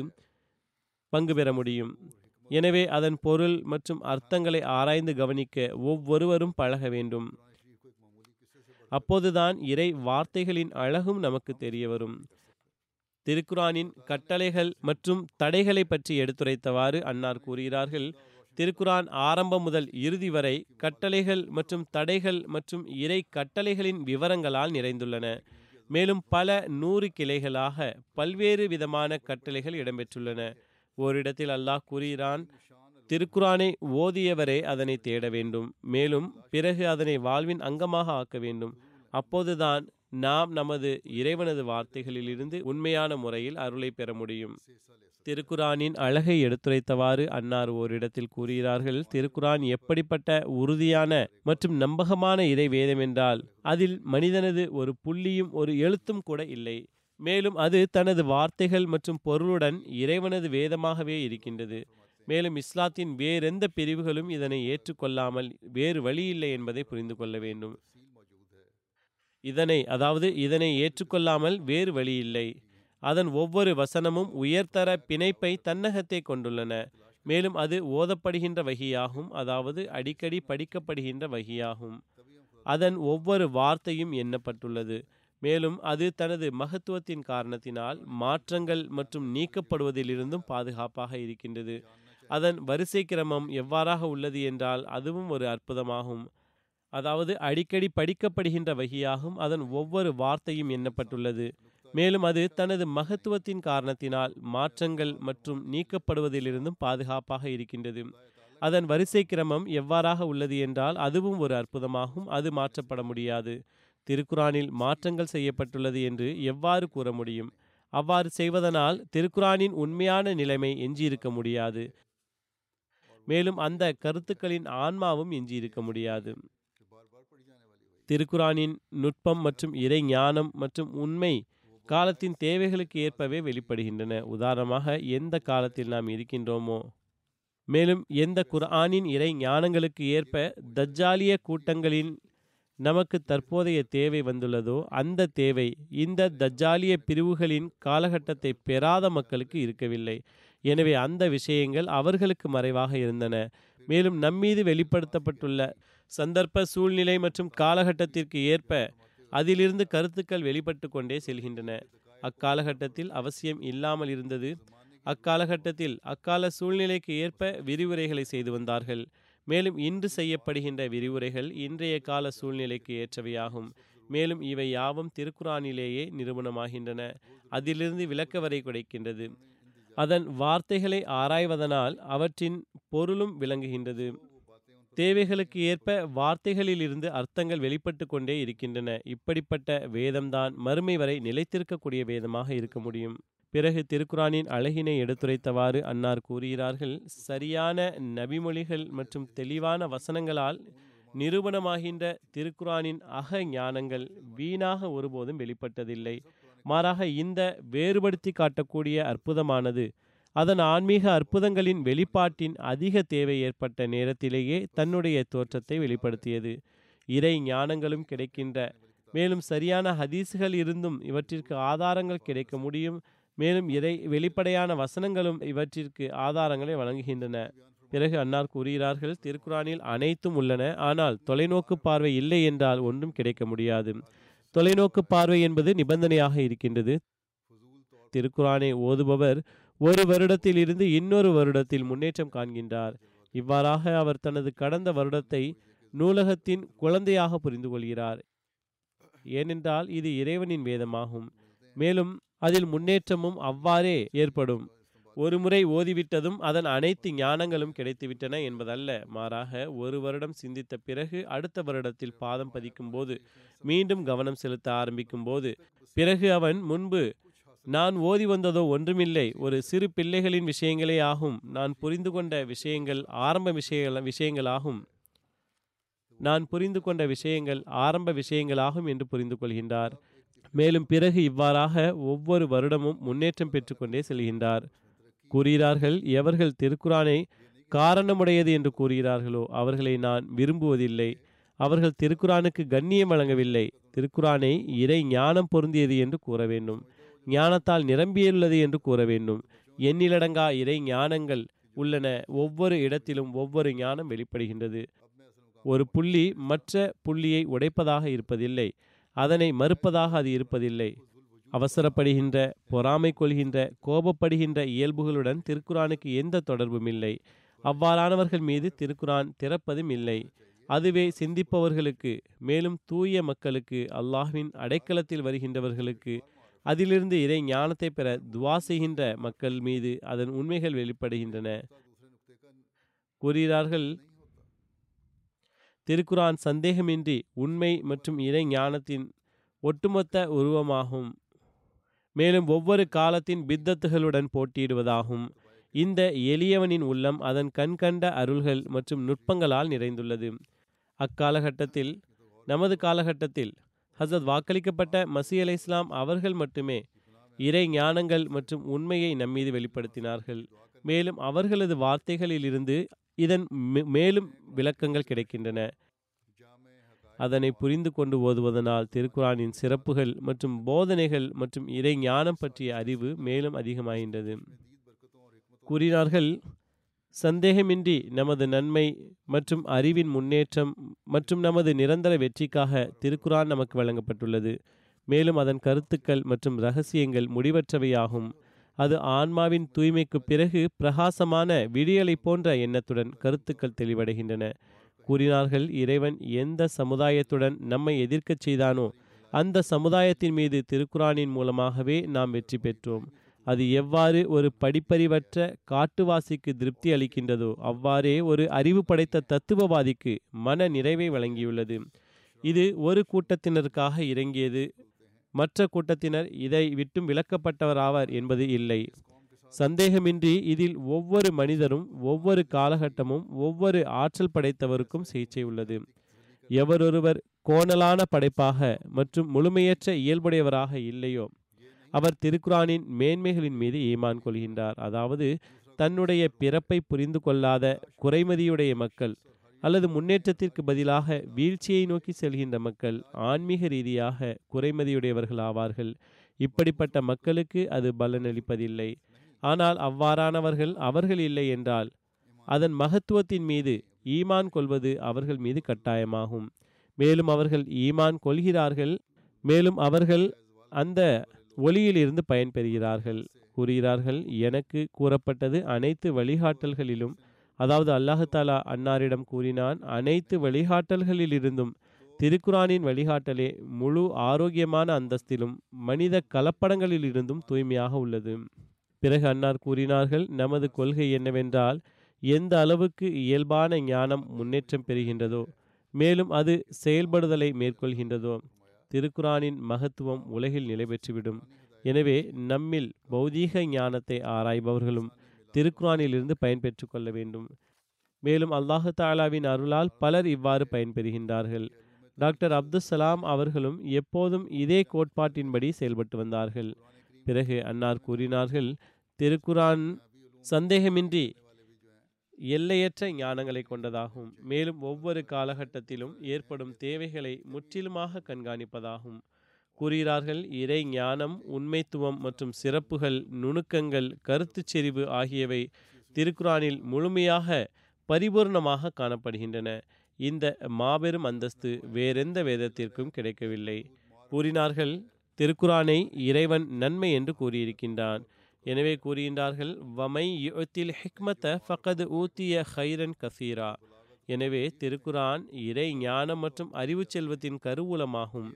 பங்கு பெற முடியும். எனவே அதன் பொருள் மற்றும் அர்த்தங்களை ஆராய்ந்து கவனிக்க ஒவ்வொருவரும் பழக வேண்டும். அப்போதுதான் இறை வார்த்தைகளின் அழகும் நமக்கு தெரிய வரும் திருக்குரானின் கட்டளைகள் மற்றும் தடைகளை பற்றி எடுத்துரைத்தவாறு அன்னார் கூறுகிறார்கள் திருக்குரான் ஆரம்பம் முதல் இறுதி வரை கட்டளைகள் மற்றும் தடைகள் மற்றும் இறை கட்டளைகளின் விவரங்களால் நிறைந்துள்ளன. மேலும் பல நூறு கிளைகளாக பல்வேறு விதமான கட்டளைகள் இடம்பெற்றுள்ளன. ஓரிடத்தில் அல்லாஹ் கூறுகிறான் திருக்குரானை ஓதியவரே அதனை தேட வேண்டும். மேலும் பிறகு அதனை வாழ்வின் அங்கமாக ஆக்க வேண்டும். அப்போதுதான் நாம் நமது இறைவனது வார்த்தைகளிலிருந்து உண்மையான முறையில் அருளை பெற முடியும். திருக்குரானின் அழகை எடுத்துரைத்தவாறு அன்னார் ஓரிடத்தில் கூறுகிறார்கள் திருக்குரான் எப்படிப்பட்ட உறுதியான மற்றும் நம்பகமான இறை வேதம் என்றால் அதில் மனிதனது ஒரு புள்ளியும் ஒரு எழுத்தும் கூட இல்லை. மேலும் அது தனது வார்த்தைகள் மற்றும் பொருளுடன் இறைவனது வேதமாகவே இருக்கின்றது. மேலும் இஸ்லாத்தின் வேறெந்த பிரிவுகளும் இதனை ஏற்றுக்கொள்ளாமல் வேறு வழியில்லை என்பதை புரிந்து கொள்ள வேண்டும். இதனை அதாவது இதனை ஏற்றுக்கொள்ளாமல் வேறு வழியில்லை அதன் ஒவ்வொரு வசனமும் உயர்தர பிணைப்பை தன்னகத்தை கொண்டுள்ளன. மேலும் அது ஓதப்படுகின்ற வகையாகும் அதாவது அடிக்கடி படிக்கப்படுகின்ற வகையாகும். அதன் ஒவ்வொரு வார்த்தையும் எண்ணப்பட்டுள்ளது. மேலும் அது தனது மகத்துவத்தின் காரணத்தினால் மாற்றங்கள் மற்றும் நீக்கப்படுவதிலிருந்தும் பாதுகாப்பாக இருக்கின்றது. அதன் வரிசை கிரமம் எவ்வாறாக உள்ளது என்றால் அதுவும் ஒரு அற்புதமாகும். அதாவது அடிக்கடி படிக்கப்படுகின்ற வகையாகும் அதன் ஒவ்வொரு வார்த்தையும் எண்ணப்பட்டுள்ளது. மேலும் அது தனது மகத்துவத்தின் காரணத்தினால் மாற்றங்கள் மற்றும் நீக்கப்படுவதிலிருந்தும் பாதுகாப்பாக இருக்கின்றது. அதன் வரிசை கிரமம் எவ்வாறாக உள்ளது என்றால் அதுவும் ஒரு அற்புதமாகும் அது மாற்றப்பட முடியாது. திருக்குரானில் மாற்றங்கள் செய்யப்பட்டுள்ளது என்று எவ்வாறு கூற முடியும்? அவ்வாறு செய்வதனால் திருக்குரானின் உண்மையான நிலைமை எஞ்சியிருக்க முடியாது. மேலும் அந்த கருத்துக்களின் ஆன்மாவும் எஞ்சியிருக்க முடியாது. திருக்குரானின் நுட்பம் மற்றும் இறை ஞானம் மற்றும் உண்மை காலத்தின் தேவைகளுக்கு ஏற்பவே வெளிப்படுகின்றன. உதாரணமாக எந்த காலத்தில் நாம் இருக்கின்றோமோ? மேலும் எந்த குர்ஆனின் இறை ஞானங்களுக்கு ஏற்ப தஜ்ஜாலிய கூட்டங்களின் நமக்கு தற்போதைய தேவை வந்துள்ளதோ அந்த தேவை இந்த தஜ்ஜாலிய பிரிவுகளின் காலகட்டத்தை பெறாத மக்களுக்கு இருக்கவில்லை. எனவே அந்த விஷயங்கள் அவர்களுக்கு மறைவாக இருந்தன. மேலும் நம்மீது வெளிப்படுத்தப்பட்டுள்ள சந்தர்ப்ப சூழ்நிலை மற்றும் காலகட்டத்திற்கு ஏற்ப அதிலிருந்து கருத்துக்கள் வெளிப்பட்டு கொண்டே செல்கின்றன. அக்காலகட்டத்தில் அவசியம் இல்லாமல் இருந்தது. அக்காலகட்டத்தில் அக்கால சூழ்நிலைக்கு ஏற்ப விரிவுரைகளை செய்து வந்தார்கள். மேலும் இன்று செய்யப்படுகின்ற விரிவுரைகள் இன்றைய கால சூழ்நிலைக்கு ஏற்றவையாகும். மேலும் இவை யாவும் திருக்குறானிலேயே நிரூபணமாகின்றன அதிலிருந்து விளக்க வரை கிடைக்கின்றது. அதன் வார்த்தைகளை ஆராய்வதனால் அவற்றின் பொருளும் விளங்குகின்றது. தேவைகளுக்கு ஏற்ப வார்த்தைகளிலிருந்து அர்த்தங்கள் வெளிப்பட்டு கொண்டே இருக்கின்றன. இப்படிப்பட்ட வேதம்தான் மறுமை வரை நிலைத்திருக்கக்கூடிய வேதமாக இருக்க முடியும். பிறகு திருக்குரானின் அழகினை எடுத்துரைத்தவாறு அன்னார் கூறுகிறார்கள் சரியான நபிமொழிகள் மற்றும் தெளிவான வசனங்களால் நிரூபணமாகின்ற திருக்குரானின் அக ஞானங்கள் வீணாக ஒருபோதும் வெளிப்பட்டதில்லை. மாறாக இந்த வேறுபடுத்தி காட்டக்கூடிய அற்புதமானது அதன் ஆன்மீக அற்புதங்களின் வெளிப்பாட்டின் அதிக தேவை ஏற்பட்ட நேரத்திலேயே தன்னுடைய தோற்றத்தை வெளிப்படுத்தியது. இறை ஞானங்களும் கிடைக்கின்ற மேலும் சரியான ஹதீஸுகள் இருந்தும் இவற்றிற்கு ஆதாரங்கள் கிடைக்க முடியும் மேலும் இறை வெளிப்படையான வசனங்களும் இவற்றிற்கு ஆதாரங்களை வழங்குகின்றன. பிறகு அன்னார் கூறுகிறார்கள் திருக்குறானில் அனைத்தும் உள்ளன ஆனால் தொலைநோக்கு பார்வை இல்லை என்றால் ஒன்றும் கிடைக்க முடியாது. தொலைநோக்கு பார்வை என்பது நிபந்தனையாக இருக்கின்றது. திருக்குறானை ஓதுபவர் ஒரு வருடத்தில் இருந்து இன்னொரு வருடத்தில் முன்னேற்றம் காண்கின்றார். இவ்வாறாக அவர் தனது கடந்த வருடத்தை நூலகத்தின் குழந்தையாக புரிந்து கொள்கிறார். ஏனென்றால் இது இறைவனின் வேதமாகும். மேலும் அதில் முன்னேற்றமும் அவ்வாறே ஏற்படும். ஒரு முறை ஓதிவிட்டதும் அதன் அனைத்து ஞானங்களும் கிடைத்துவிட்டன என்பதல்ல. மாறாக ஒரு வருடம் சிந்தித்த பிறகு அடுத்த வருடத்தில் பாதம் பதிக்கும் போது மீண்டும் கவனம் செலுத்த ஆரம்பிக்கும் போது பிறகு அவன் முன்பு நான் ஓதி வந்ததோ ஒன்றுமில்லை. ஒரு சிறு பிள்ளைகளின் விஷயங்களே ஆகும். நான் புரிந்து கொண்ட விஷயங்கள் ஆரம்ப விஷயங்கள் விஷயங்களாகும். நான் புரிந்து கொண்ட விஷயங்கள் ஆரம்ப விஷயங்களாகும் என்று புரிந்து கொள்கின்றார். மேலும் பிறகு இவ்வாறாக ஒவ்வொரு வருடமும் முன்னேற்றம் பெற்றுக்கொண்டே செல்கின்றார். கூறுகிறார்கள் எவர்கள் திருக்குறானை காரணமுடையது என்று கூறுகிறார்களோ அவர்களை நான் விரும்புவதில்லை. அவர்கள் திருக்குரானுக்கு கண்ணியம் வழங்கவில்லை. திருக்குரானை இறை ஞானம் பொருந்தியது என்று கூற வேண்டும். ஞானத்தால் நிரம்பியுள்ளது என்று கூற வேண்டும். எண்ணிலடங்கா இறை ஞானங்கள் உள்ளன. ஒவ்வொரு இடத்திலும் ஒவ்வொரு ஞானம் வெளிப்படுகின்றது. ஒரு புள்ளி மற்ற புள்ளியை உடைப்பதாக இருப்பதில்லை. அதனை மறுப்பதாக அது இருப்பதில்லை. அவசரப்படுகின்ற பொறாமை கொள்கின்ற கோபப்படுகின்ற இயல்புகளுடன் திருக்குரானுக்கு எந்த தொடர்பும் இல்லை. அவ்வாறானவர்கள் மீது திருக்குரான் திறப்பதும் இல்லை. அதுவே சிந்திப்பவர்களுக்கு மேலும் தூய மக்களுக்கு அல்லாஹ்வின் அடைக்கலத்தில் வருகின்றவர்களுக்கு அதிலிருந்து இறை ஞானத்தை பெற துவா செய்கின்ற மக்கள் மீது அதன் உண்மைகள் வெளிப்படுகின்றன. கூறுகிறார்கள் திருக்குரான் சந்தேகமின்றி உண்மை மற்றும் இறை ஞானத்தின் ஒட்டுமொத்த உருவமாகும். மேலும் ஒவ்வொரு காலத்தின் பித்தத்துகளுடன் போட்டியிடுவதாகும். இந்த எளியவனின் உள்ளம் அதன் கண்கண்ட அருள்கள் மற்றும் நுட்பங்களால் நிறைந்துள்ளது. அக்காலகட்டத்தில் நமது காலகட்டத்தில் ஹசத் வாக்களிக்கப்பட்ட மசி அலை இஸ்லாம் அவர்கள் மட்டுமே இறை ஞானங்கள் மற்றும் உண்மையை நம்மீது வெளிப்படுத்தினார்கள். மேலும் அவர்களது வார்த்தைகளிலிருந்து இதன் மே- மேலும் விளக்கங்கள் கிடைக்கின்றன. அதனை புரிந்து கொண்டு ஓதுவதனால் திருக்குறானின் சிறப்புகள் மற்றும் போதனைகள் மற்றும் இறை ஞானம் பற்றிய அறிவு மேலும் அதிகமாகின்றது. கூறினார்கள் சந்தேகமின்றி நமது நன்மை மற்றும் அறிவின் முன்னேற்றம் மற்றும் நமது நிரந்தர வெற்றிக்காக திருக்குறான் நமக்கு வழங்கப்பட்டுள்ளது. மேலும் அதன் கருத்துக்கள் மற்றும் ரகசியங்கள் முடிவற்றவையாகும். அது ஆன்மாவின் தூய்மைக்கு பிறகு பிரகாசமான விடியலை போன்ற எண்ணத்துடன் கருத்துக்கள் தெளிவடைகின்றன. கூறினார்கள் இறைவன் எந்த சமுதாயத்துடன் நம்மை எதிர்க்கச் செய்தானோ அந்த சமுதாயத்தின் மீது திருக்குரானின் மூலமாகவே நாம் வெற்றி பெற்றோம். அது எவ்வாறு ஒரு படிப்பறிவற்ற காட்டுவாசிக்கு திருப்தி அளிக்கின்றதோ அவ்வாறே ஒரு அறிவு படைத்த தத்துவவாதிக்கு மன நிறைவை வழங்கியுள்ளது. இது ஒரு கூட்டத்தினருக்காக இறங்கியது மற்ற கூட்டத்தினர் இதை விட்டும் விலக்கப்பட்டவராவர் என்பது இல்லை. சந்தேகமின்றி இதில் ஒவ்வொரு மனிதரும் ஒவ்வொரு காலகட்டமும் ஒவ்வொரு ஆற்றல் படைத்தவருக்கும் சிகிச்சை உள்ளது. எவரொருவர் கோணலான படைப்பாக மற்றும் முழுமையற்ற இயல்புடையவராக இல்லையோ அவர் திருக்குரானின் மேன்மைகளின் மீது ஈமான் கொள்கின்றார். அதாவது தன்னுடைய பிறப்பை புரிந்து கொள்ளாத குறைமதியுடைய மக்கள் அல்லது முன்னேற்றத்திற்கு பதிலாக வீழ்ச்சியை நோக்கி செல்கின்ற மக்கள் ஆன்மீக ரீதியாக குறைமதியுடையவர்கள் ஆவார்கள் இப்படிப்பட்ட மக்களுக்கு அது பலனளிப்பதில்லை. ஆனால் அவ்வாறானவர்கள் அவர்கள் இல்லை என்றால் அதன் மகத்துவத்தின் மீது ஈமான் கொள்வது அவர்கள் மீது கட்டாயமாகும். மேலும் அவர்கள் ஈமான் கொள்கிறார்கள். மேலும் அவர்கள் அந்த ஒளியிலிருந்து பயன்பெறுகிறார்கள். கூறுகிறார்கள் எனக்கு கூறப்பட்டது அனைத்து வழிகாட்டல்களிலும் அதாவது அல்லாஹாலா அன்னாரிடம் கூறினான் அனைத்து வழிகாட்டல்களிலிருந்தும் திருக்குரானின் வழிகாட்டலே முழு ஆரோக்கியமான அந்தஸ்திலும் மனித கலப்படங்களிலிருந்தும் தூய்மையாக உள்ளது. பிறகு அன்னார் கூறினார்கள் நமது கொள்கை என்னவென்றால் எந்த அளவுக்கு இயல்பான ஞானம் முன்னேற்றம் பெறுகின்றதோ மேலும் அது செயல்படுதலை மேற்கொள்கின்றதோ திருக்குரானின் மகத்துவம் உலகில் நிலைபெற்றுவிடும். எனவே நம்மில் பௌதீக ஞானத்தை ஆராய்பவர்களும் திருக்குரானிலிருந்து பயன்பெற்று கொள்ள வேண்டும். மேலும் அல்லாஹு தாலாவின் அருளால் பலர் இவ்வாறு பயன்பெறுகின்றார்கள். டாக்டர் அப்துல் சலாம் அவர்களும் எப்போதும் இதே கோட்பாட்டின்படி செயல்பட்டு வந்தார்கள். பிறகு அன்னார் கூறினார்கள் திருக்குரான் சந்தேகமின்றி எல்லையற்ற ஞானங்களை கொண்டதாகும். மேலும் ஒவ்வொரு காலகட்டத்திலும் ஏற்படும் தேவைகளை முற்றிலுமாக கண்காணிப்பதாகும். கூறுகிறார்கள் இறை ஞானம் உண்மைத்துவம் மற்றும் சிறப்புகள் நுணுக்கங்கள் கருத்துச் செறிவு ஆகியவை திருக்குரானில் முழுமையாக பரிபூர்ணமாக காணப்படுகின்றன. இந்த மாபெரும் அந்தஸ்து வேறெந்த வேதத்திற்கும் கிடைக்கவில்லை. கூறினார்கள் திருக்குரானை இறைவன் நன்மை என்று கூறியிருக்கின்றான். எனவே கூறுகின்றார்கள் வமை யுத்தில் ஹிக்மத்த ஃபகது ஊத்திய ஹைரன் கசீரா. எனவே திருக்குரான் இறை ஞானம் மற்றும் அறிவு செல்வத்தின் கருவூலமாகும்.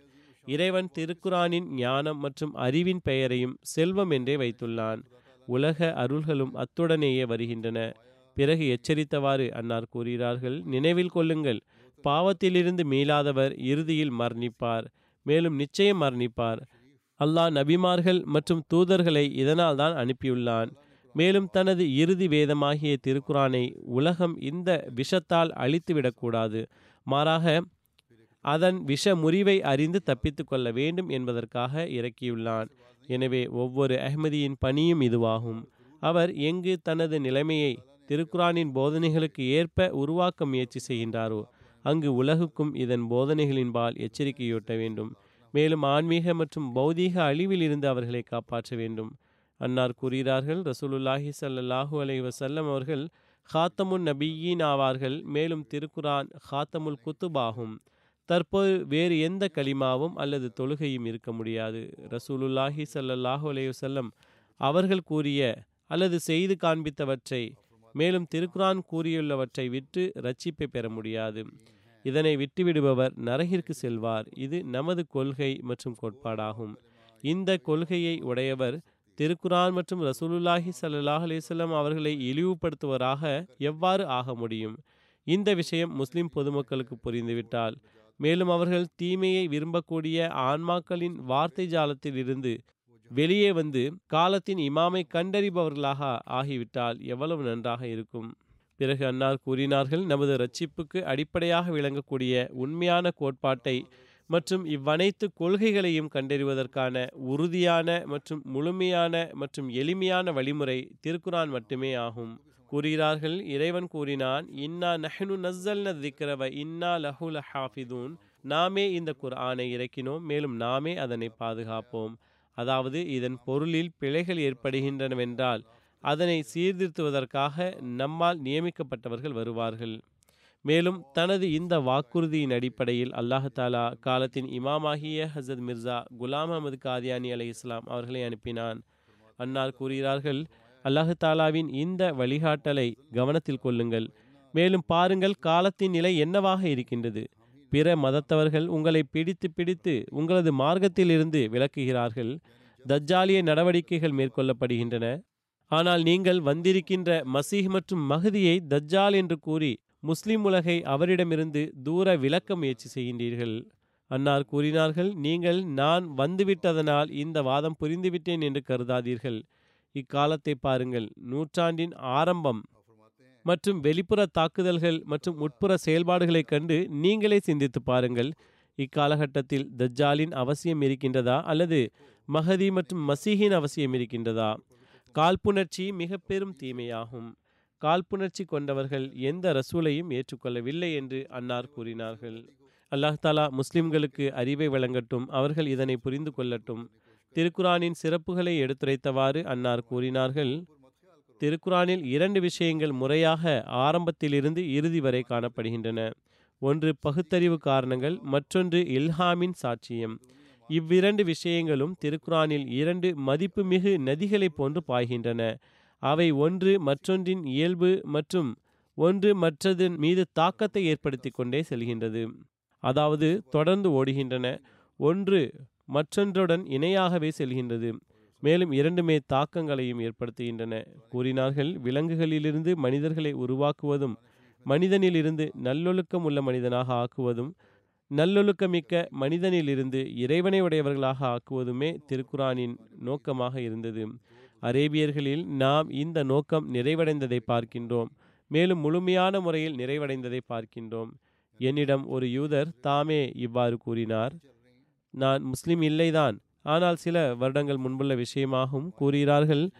இறைவன் திருக்குரானின் ஞானம் மற்றும் அறிவின் பெயரையும் செல்வம் என்றே வைத்துள்ளான். உலக அருள்களும் அத்துடனேயே வருகின்றன. பிறகு எச்சரித்தவாறு அன்னார் கூறுகிறார்கள் நினைவில் கொள்ளுங்கள் பாவத்திலிருந்து மீளாதவர் இறுதியில் மரணிப்பார் மேலும் நிச்சயம் மரணிப்பார். அல்லாஹ் நபிமார்கள் மற்றும் தூதர்களை இதனால் தான் அனுப்பியுள்ளான். மேலும் தனது இறுதி வேதமாகிய திருக்குறானை உலகம் இந்த விஷத்தால் அழித்துவிடக்கூடாது. மாறாக அதன் விஷ முறிவை அறிந்து தப்பித்து கொள்ள வேண்டும் என்பதற்காக இறக்கியுள்ளான். எனவே ஒவ்வொரு அஹ்மதியின் பணியும் இதுவாகும். அவர் எங்கு தனது நிலைமையை திருக்குரானின் போதனைகளுக்கு ஏற்ப உருவாக்க முயற்சி செய்கின்றாரோ அங்கு உலகுக்கும் இதன் போதனைகளின்பால் எச்சரிக்கையூட்ட வேண்டும். மேலும் ஆன்மீக மற்றும் பௌதீக அழிவில் இருந்து அவர்களை காப்பாற்ற வேண்டும். அன்னார் கூறுகிறார்கள் ரசூலுல்லாஹி ஸல்லல்லாஹு அலைஹி வஸல்லம் அவர்கள் ஹாத்தமுன் நபியீன் ஆவார்கள். மேலும் திருக்குரான் ஹாத்தமுல் குத்துபாகும் தற்போது வேறு எந்த கலிமாவும் அல்லது தொழுகையும் இருக்க முடியாது. ரசூலுல்லாஹி சல்லாஹு அலையுசல்லம் அவர்கள் கூறிய அல்லது செய்து காண்பித்தவற்றை மேலும் திருக்குரான் கூறியுள்ளவற்றை விட்டு ரட்சிப்பை பெற முடியாது. இதனை விட்டுவிடுபவர் நரகிற்கு செல்வார். இது நமது கொள்கை மற்றும் கோட்பாடாகும். இந்த கொள்கையை உடையவர் திருக்குரான் மற்றும் ரசூலுல்லாஹி சல்லாஹ் அலிசல்லாம் அவர்களை இழிவுபடுத்துவராக எவ்வாறு ஆக முடியும்? இந்த விஷயம் முஸ்லிம் பொதுமக்களுக்கு புரிந்துவிட்டால் மேலும் அவர்கள் தீமையை விரும்பக்கூடிய ஆன்மாக்களின் வார்த்தை ஜாலத்தில் இருந்து வெளியே வந்து காலத்தின் இமாமை கண்டறிபவர்களாக ஆகிவிட்டால் எவ்வளவு நன்றாக இருக்கும். பிறகு அன்னார் கூறினார்கள் நமது ரட்சிப்புக்கு அடிப்படையாக விளங்கக்கூடிய உண்மையான கோட்பாட்டை மற்றும் இவ்வனைத்து கொள்கைகளையும் கண்டறிவதற்கான உறுதியான மற்றும் முழுமையான மற்றும் எளிமையான வழிமுறை திருக்குரான் மட்டுமே ஆகும். கூறுகிறார்கள். இறைவன் கூறினான் இன்னா நஹ்னு நஸ்ஸல்ன திக்ரவ இன்னா லஹுல ஹாஃபிதூன் நாமே இந்த குர்ஆனை இறக்கினோம் மேலும் நாமே அதனை பாதுகாப்போம். அதாவது இதன் பொருளில் பிழைகள் ஏற்படுகின்றனவென்றால் அதனை சீர்திருத்துவதற்காக நம்மால் நியமிக்கப்பட்டவர்கள் வருவார்கள். மேலும் தனது இந்த வாக்குறுதியின் அடிப்படையில் அல்லாஹாலா காலத்தின் இமாமாகிய ஹசத் மிர்சா குலாம் அகமது காதியானி அலை இஸ்லாம் அவர்களை அனுப்பினான். அன்னார் கூறுகிறார்கள் அல்லாஹு தாலாவின் இந்த வழிகாட்டலை கவனத்தில் கொள்ளுங்கள். மேலும் பாருங்கள் காலத்தின் நிலை என்னவாக இருக்கின்றது. பிற மதத்தவர்கள் உங்களை பிடித்து பிடித்து உங்களது மார்க்கத்திலிருந்து விலக்குகிறார்கள். தஜ்ஜாலிய நடவடிக்கைகள் மேற்கொள்ளப்படுகின்றன. ஆனால் நீங்கள் வந்திருக்கின்ற மசீஹ் மற்றும் மஹதியை தஜ்ஜால் என்று கூறி முஸ்லிம் உலகை அவரிடமிருந்து தூர விலக்க முயற்சி செய்கின்றீர்கள். அன்னார் கூறினார்கள் நீங்கள் நான் வந்துவிட்டதனால் இந்த வாதம் புரிந்துவிட்டேன் என்று கருதாதீர்கள். இக்காலத்தை பாருங்கள். நூற்றாண்டின் ஆரம்பம் மற்றும் வெளிப்புற தாக்குதல்கள் மற்றும் உட்புற செயல்பாடுகளைக் கண்டு நீங்களே சிந்தித்து பாருங்கள். இக்காலகட்டத்தில் தஜ்ஜாலின் அவசியம் இருக்கின்றதா அல்லது மகதி மற்றும் மசீஹின் அவசியம் இருக்கின்றதா? காழ்ப்புணர்ச்சி மிக பெரும் தீமையாகும். காழ்ப்புணர்ச்சி கொண்டவர்கள் எந்த ரசூலையும் ஏற்றுக்கொள்ளவில்லை என்று அன்னார் கூறினார்கள். அல்லாஹ் தாலா முஸ்லிம்களுக்கு அறிவை வழங்கட்டும் அவர்கள் இதனை புரிந்து கொள்ளட்டும். திருக்குரானின் சிறப்புகளை எடுத்துரைத்தவாறு அன்னார் கூறினார்கள். திருக்குரானில் இரண்டு விஷயங்கள் முறையாக ஆரம்பத்திலிருந்து இறுதி வரை காணப்படுகின்றன. ஒன்று பகுத்தறிவு காரணங்கள் மற்றொன்று இல்ஹாமின் சாட்சியம். இவ்விரண்டு விஷயங்களும் திருக்குரானில் இரண்டு மதிப்புமிகு நதிகளைப் போன்று பாய்கின்றன. அவை ஒன்று மற்றொன்றின் இயல்பு மற்றும் ஒன்று மற்றதன் மீது தாக்கத்தை ஏற்படுத்தி கொண்டே செல்கின்றது. அதாவது தொடர்ந்து ஓடுகின்றன. ஒன்று மற்றொன்றுடன் இணையாகவே செல்கின்றது. மேலும் இரண்டுமே தாக்கங்களையும் ஏற்படுத்துகின்றன. கூறினார்கள் விலங்குகளிலிருந்து மனிதர்களை உருவாக்குவதும் மனிதனிலிருந்து நல்லொழுக்கம் உள்ள மனிதனாக ஆக்குவதும் நல்லொழுக்கமிக்க மனிதனிலிருந்து இறைவனை உடையவர்களாக ஆக்குவதுமே திருக்குரானின் நோக்கமாக இருந்தது. அரேபியர்களில் நாம் இந்த நோக்கம் நிறைவடைந்ததை பார்க்கின்றோம். மேலும் முழுமையான முறையில் நிறைவடைந்ததை பார்க்கின்றோம். என்னிடம் ஒரு யூதர் தாமே இவ்வாறு கூறினார். நான் முஸ்லிம் இல்லைதான். ஆனால் சில வருடங்கள் முன்புள்ள விஷயமாகவும் கூறுகிறார்கள்.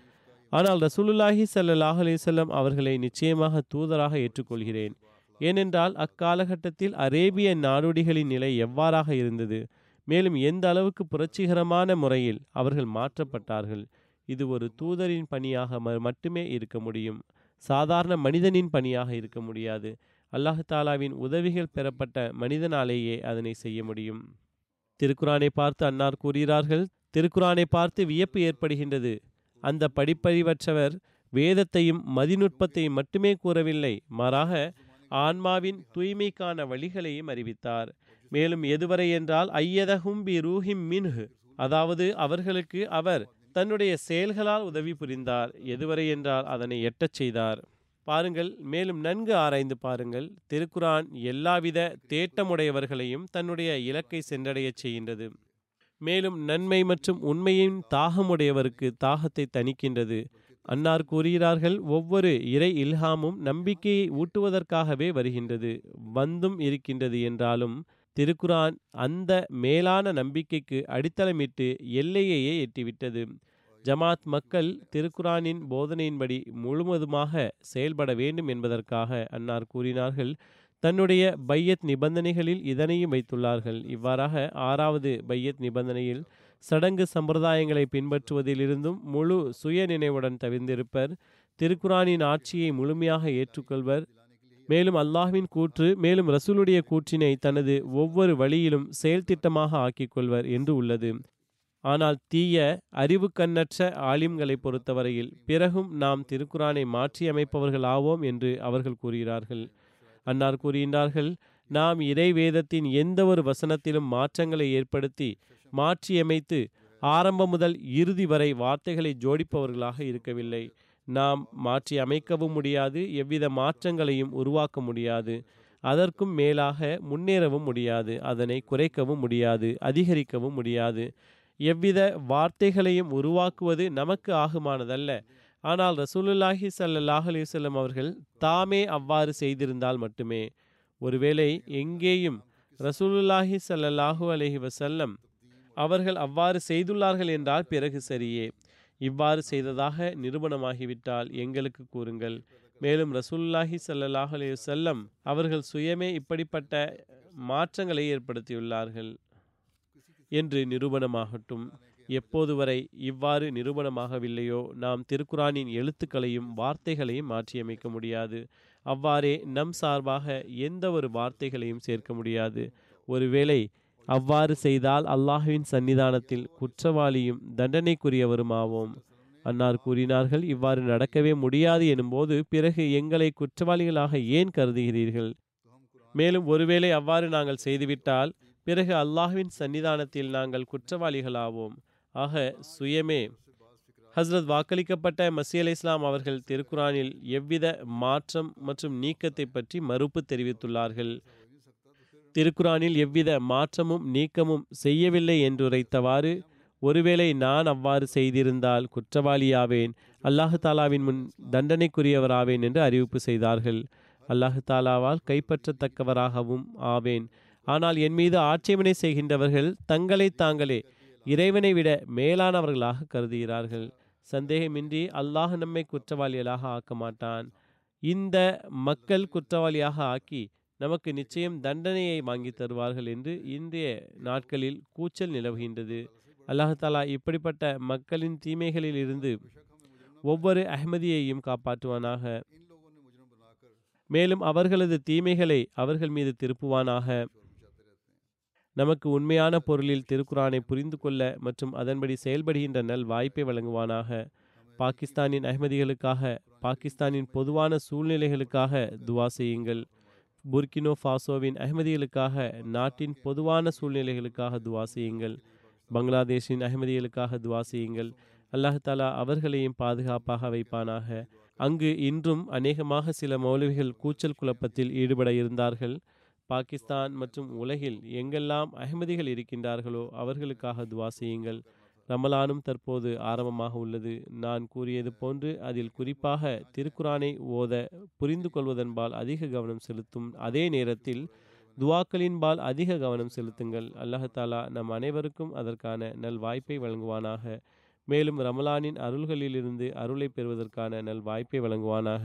ஆனால் ரசூலுல்லாஹி சல்லாஹ் அலிசல்லம் அவர்களை நிச்சயமாக தூதராக ஏற்றுக்கொள்கிறேன். ஏனென்றால் அக்காலகட்டத்தில் அரேபிய நாடோடிகளின் நிலை எவ்வாறாக இருந்தது? மேலும் எந்த அளவுக்கு புரட்சிகரமான முறையில் அவர்கள் மாற்றப்பட்டார்கள்? இது ஒரு தூதரின் பணியாக மட்டுமே இருக்க முடியும். சாதாரண மனிதனின் பணியாக இருக்க முடியாது. அல்லாஹ் தாலாவின் உதவிகள் பெறப்பட்ட மனிதனாலேயே அதனை செய்ய முடியும். திருக்குறானை பார்த்து அன்னார் கூறுகிறார்கள் திருக்குறானை பார்த்து வியப்பு ஏற்படுகின்றது. அந்த படிப்பறிவற்றவர் வேதத்தையும் மதிநுட்பத்தையும் மட்டுமே கூறவில்லை மாறாக ஆன்மாவின் தூய்மைக்கான வழிகளையும் அறிவித்தார். மேலும் எதுவரை என்றால் ஐயதகும் பி ரூஹிம் மின்ஹு அதாவது அவர்களுக்கு அவர் தன்னுடைய செயல்களால் உதவி புரிந்தார். எதுவரை என்றால் அதனை எட்டச் செய்தார். பாருங்கள் மேலும் நன்கு ஆராய்ந்து பாருங்கள். திருக்குரான் எல்லாவித தேட்டமுடையவர்களையும் தன்னுடைய இலக்கை சென்றடையச் செய்கின்றது. மேலும் நன்மை மற்றும் உண்மையின் தாகமுடையவருக்கு தாகத்தை தணிக்கின்றது. அன்னார் கூறுகிறார்கள் ஒவ்வொரு இறை இல்ஹாமும் நம்பிக்கையை ஊட்டுவதற்காகவே வருகின்றது. வந்தும் இருக்கின்றது என்றாலும் திருக்குரான் அந்த மேலான நம்பிக்கைக்கு அடித்தளமிட்டு எல்லையையே எட்டிவிட்டது. ஜமாத் மக்கள் திருக்குரானின் போதனையின்படி முழுவதுமாக செயல்பட வேண்டும் என்பதற்காக அன்னார் கூறினார்கள். தன்னுடைய பையத் நிபந்தனைகளில் இதனையும் வைத்துள்ளார்கள். இவ்வாறாக ஆறாவது பையத் நிபந்தனையில் சடங்கு சம்பிரதாயங்களை பின்பற்றுவதிலிருந்தும் முழு சுய நினைவுடன் தவிர்ந்திருப்பர். திருக்குரானின் ஆட்சியை முழுமையாக ஏற்றுக்கொள்வர். மேலும் அல்லாஹ்வின் கூற்று மேலும் ரசூலுடைய கூற்றினை தனது ஒவ்வொரு வழியிலும் செயல்திட்டமாக ஆக்கிக் கொள்வர் என்று உள்ளது. ஆனால் தீய அறிவு கண்ணற்ற ஆலிம்களை பொறுத்தவரையில் பிறகும் நாம் திருக்குறானை மாற்றி அமைப்பவர்கள் ஆவோம் என்று அவர்கள் கூறுகிறார்கள். அன்னார் கூறுகின்றார்கள் நாம் இறை வேதத்தின் எந்த ஒரு வசனத்திலும் மாற்றங்களை ஏற்படுத்தி மாற்றியமைத்து ஆரம்பம் முதல் இறுதி வரை வார்த்தைகளை ஜோடிப்பவர்களாக இருக்கவில்லை. நாம் மாற்றி அமைக்கவும் முடியாது எவ்வித மாற்றங்களையும் உருவாக்க முடியாது. அதற்கும் மேலாக முன்னேறவும் முடியாது அதனை குறைக்கவும் முடியாது அதிகரிக்கவும் முடியாது. எவ்வித வார்த்தைகளையும் உருவாக்குவது நமக்கு ஆகுமானதல்ல. ஆனால் ரசூலுல்லாஹி ஸல்லல்லாஹு அலைஹி அவர்கள் தாமே அவ்வாறு செய்திருந்தால் மட்டுமே. ஒருவேளை எங்கேயும் ரசூலுல்லாஹி ஸல்லல்லாஹு அலஹி வசல்லம் அவர்கள் அவ்வாறு செய்துள்ளார்கள் என்றால் பிறகு சரியே. இவ்வாறு செய்ததாக நிரூபணமாகிவிட்டால் எங்களுக்கு கூறுங்கள். மேலும் ரசூல்லாஹி சல்லாஹ் அலி செல்லம் அவர்கள் சுயமே இப்படிப்பட்ட மாற்றங்களை ஏற்படுத்தியுள்ளார்கள். என்று நிரூபணமாகட்டும். எப்போது வரை இவ்வாறு நிரூபணமாகவில்லையோ நாம் திருக்குறானின் எழுத்துக்களையும் வார்த்தைகளையும் மாற்றியமைக்க முடியாது. அவ்வாறே நம் சார்பாக எந்த ஒரு வார்த்தைகளையும் சேர்க்க முடியாது. ஒருவேளை அவ்வாறு செய்தால் அல்லாஹுவின் சன்னிதானத்தில் குற்றவாளியும் தண்டனைக்குரியவருமாவோம். அன்னார் கூறினார்கள் இவ்வாறு நடக்கவே முடியாது எனும்போது பிறகு எங்களை குற்றவாளிகளாக ஏன் கருதுகிறீர்கள்? மேலும் ஒருவேளை அவ்வாறு நாங்கள் செய்துவிட்டால் பிறகு அல்லாஹ்வின் சன்னிதானத்தில் நாங்கள் குற்றவாளிகளாவோம். ஆக சுயமே ஹஸ்ரத் வாக்களிக்கப்பட்ட மசி அலி இஸ்லாம் அவர்கள் திருக்குரானில் எவ்வித மாற்றம் மற்றும் நீக்கத்தை பற்றி மறுப்பு தெரிவித்துள்ளார்கள். திருக்குரானில் எவ்வித மாற்றமும் நீக்கமும் செய்யவில்லை என்றுரைத்தவாறு ஒருவேளை நான் அவ்வாறு செய்திருந்தால் குற்றவாளியாவேன் அல்லாஹு தாலாவின் முன் தண்டனைக்குரியவராவேன் என்று அறிவிப்பு செய்தார்கள். அல்லாஹு தாலாவால் கைப்பற்றத்தக்கவராகவும் ஆவேன். ஆனால் என் மீது ஆட்சேபனை செய்கின்றவர்கள் தங்களை தாங்களே இறைவனை விட மேலானவர்களாக கருதுகிறார்கள். சந்தேகமின்றி அல்லாஹ் நம்மை குற்றவாளிகளாக ஆக்க மாட்டான். இந்த மக்கள் குற்றவாளியாக ஆக்கி நமக்கு நிச்சயம் தண்டனையை வாங்கி தருவார்கள் என்று இன்றைய நாட்களில் கூச்சல் நிலவுகின்றது. அல்லாஹாலா இப்படிப்பட்ட மக்களின் தீமைகளில் இருந்து ஒவ்வொரு அஹ்மதியையும் காப்பாற்றுவானாக. மேலும் அவர்களது தீமைகளை அவர்கள் மீது திருப்புவானாக. நமக்கு உண்மையான பொருளில் திருக்குரானை புரிந்து கொள்ள மற்றும் அதன்படி செயல்படுகின்ற நல் வாய்ப்பை வழங்குவானாக. பாகிஸ்தானின் அகமதிகளுக்காக பாகிஸ்தானின் பொதுவான சூழ்நிலைகளுக்காக துவா செய்யுங்கள். புர்கினோ ஃபாசோவின் அகமதிகளுக்காக நாட்டின் பொதுவான சூழ்நிலைகளுக்காக துவா செய்யுங்கள். பங்களாதேஷின் அகமதிகளுக்காக துவா செய்யுங்கள். அல்லாஹாலா அவர்களையும் பாதுகாப்பாக வைப்பானாக. அங்கு இன்றும் அநேகமாக சில மௌலவிகள் கூச்சல் குழப்பத்தில் ஈடுபட இருந்தார்கள். பாகிஸ்தான் மற்றும் உலகில் எங்கெல்லாம் அகமதிகள் இருக்கின்றார்களோ அவர்களுக்காக துவா செய்யுங்கள். ரமலானும் தற்போது ஆரம்பமாக உள்ளது. நான் கூறியது போன்று அதில் குறிப்பாக திருக்குரானை ஓத புரிந்து கொள்வதன்பால் அதிக கவனம் செலுத்தும். அதே நேரத்தில் துவாக்களின்பால் அதிக கவனம் செலுத்துங்கள். அல்லாஹாலா நம் அனைவருக்கும் அதற்கான நல் வாய்ப்பை வழங்குவானாக. மேலும் ரமலானின் அருள்களிலிருந்து அருளை பெறுவதற்கான நல் வாய்ப்பை வழங்குவானாக.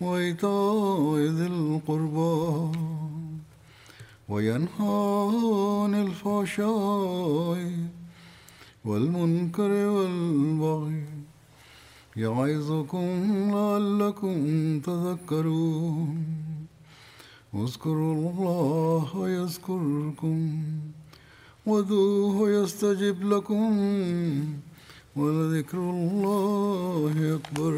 وإيتاء ذي القربى وينهى عن الفحشاء والمنكر والبغي يعظكم لعلكم تذكرون. اذكروا الله يذكركم وذوه يستجب لكم ولذكر الله أكبر.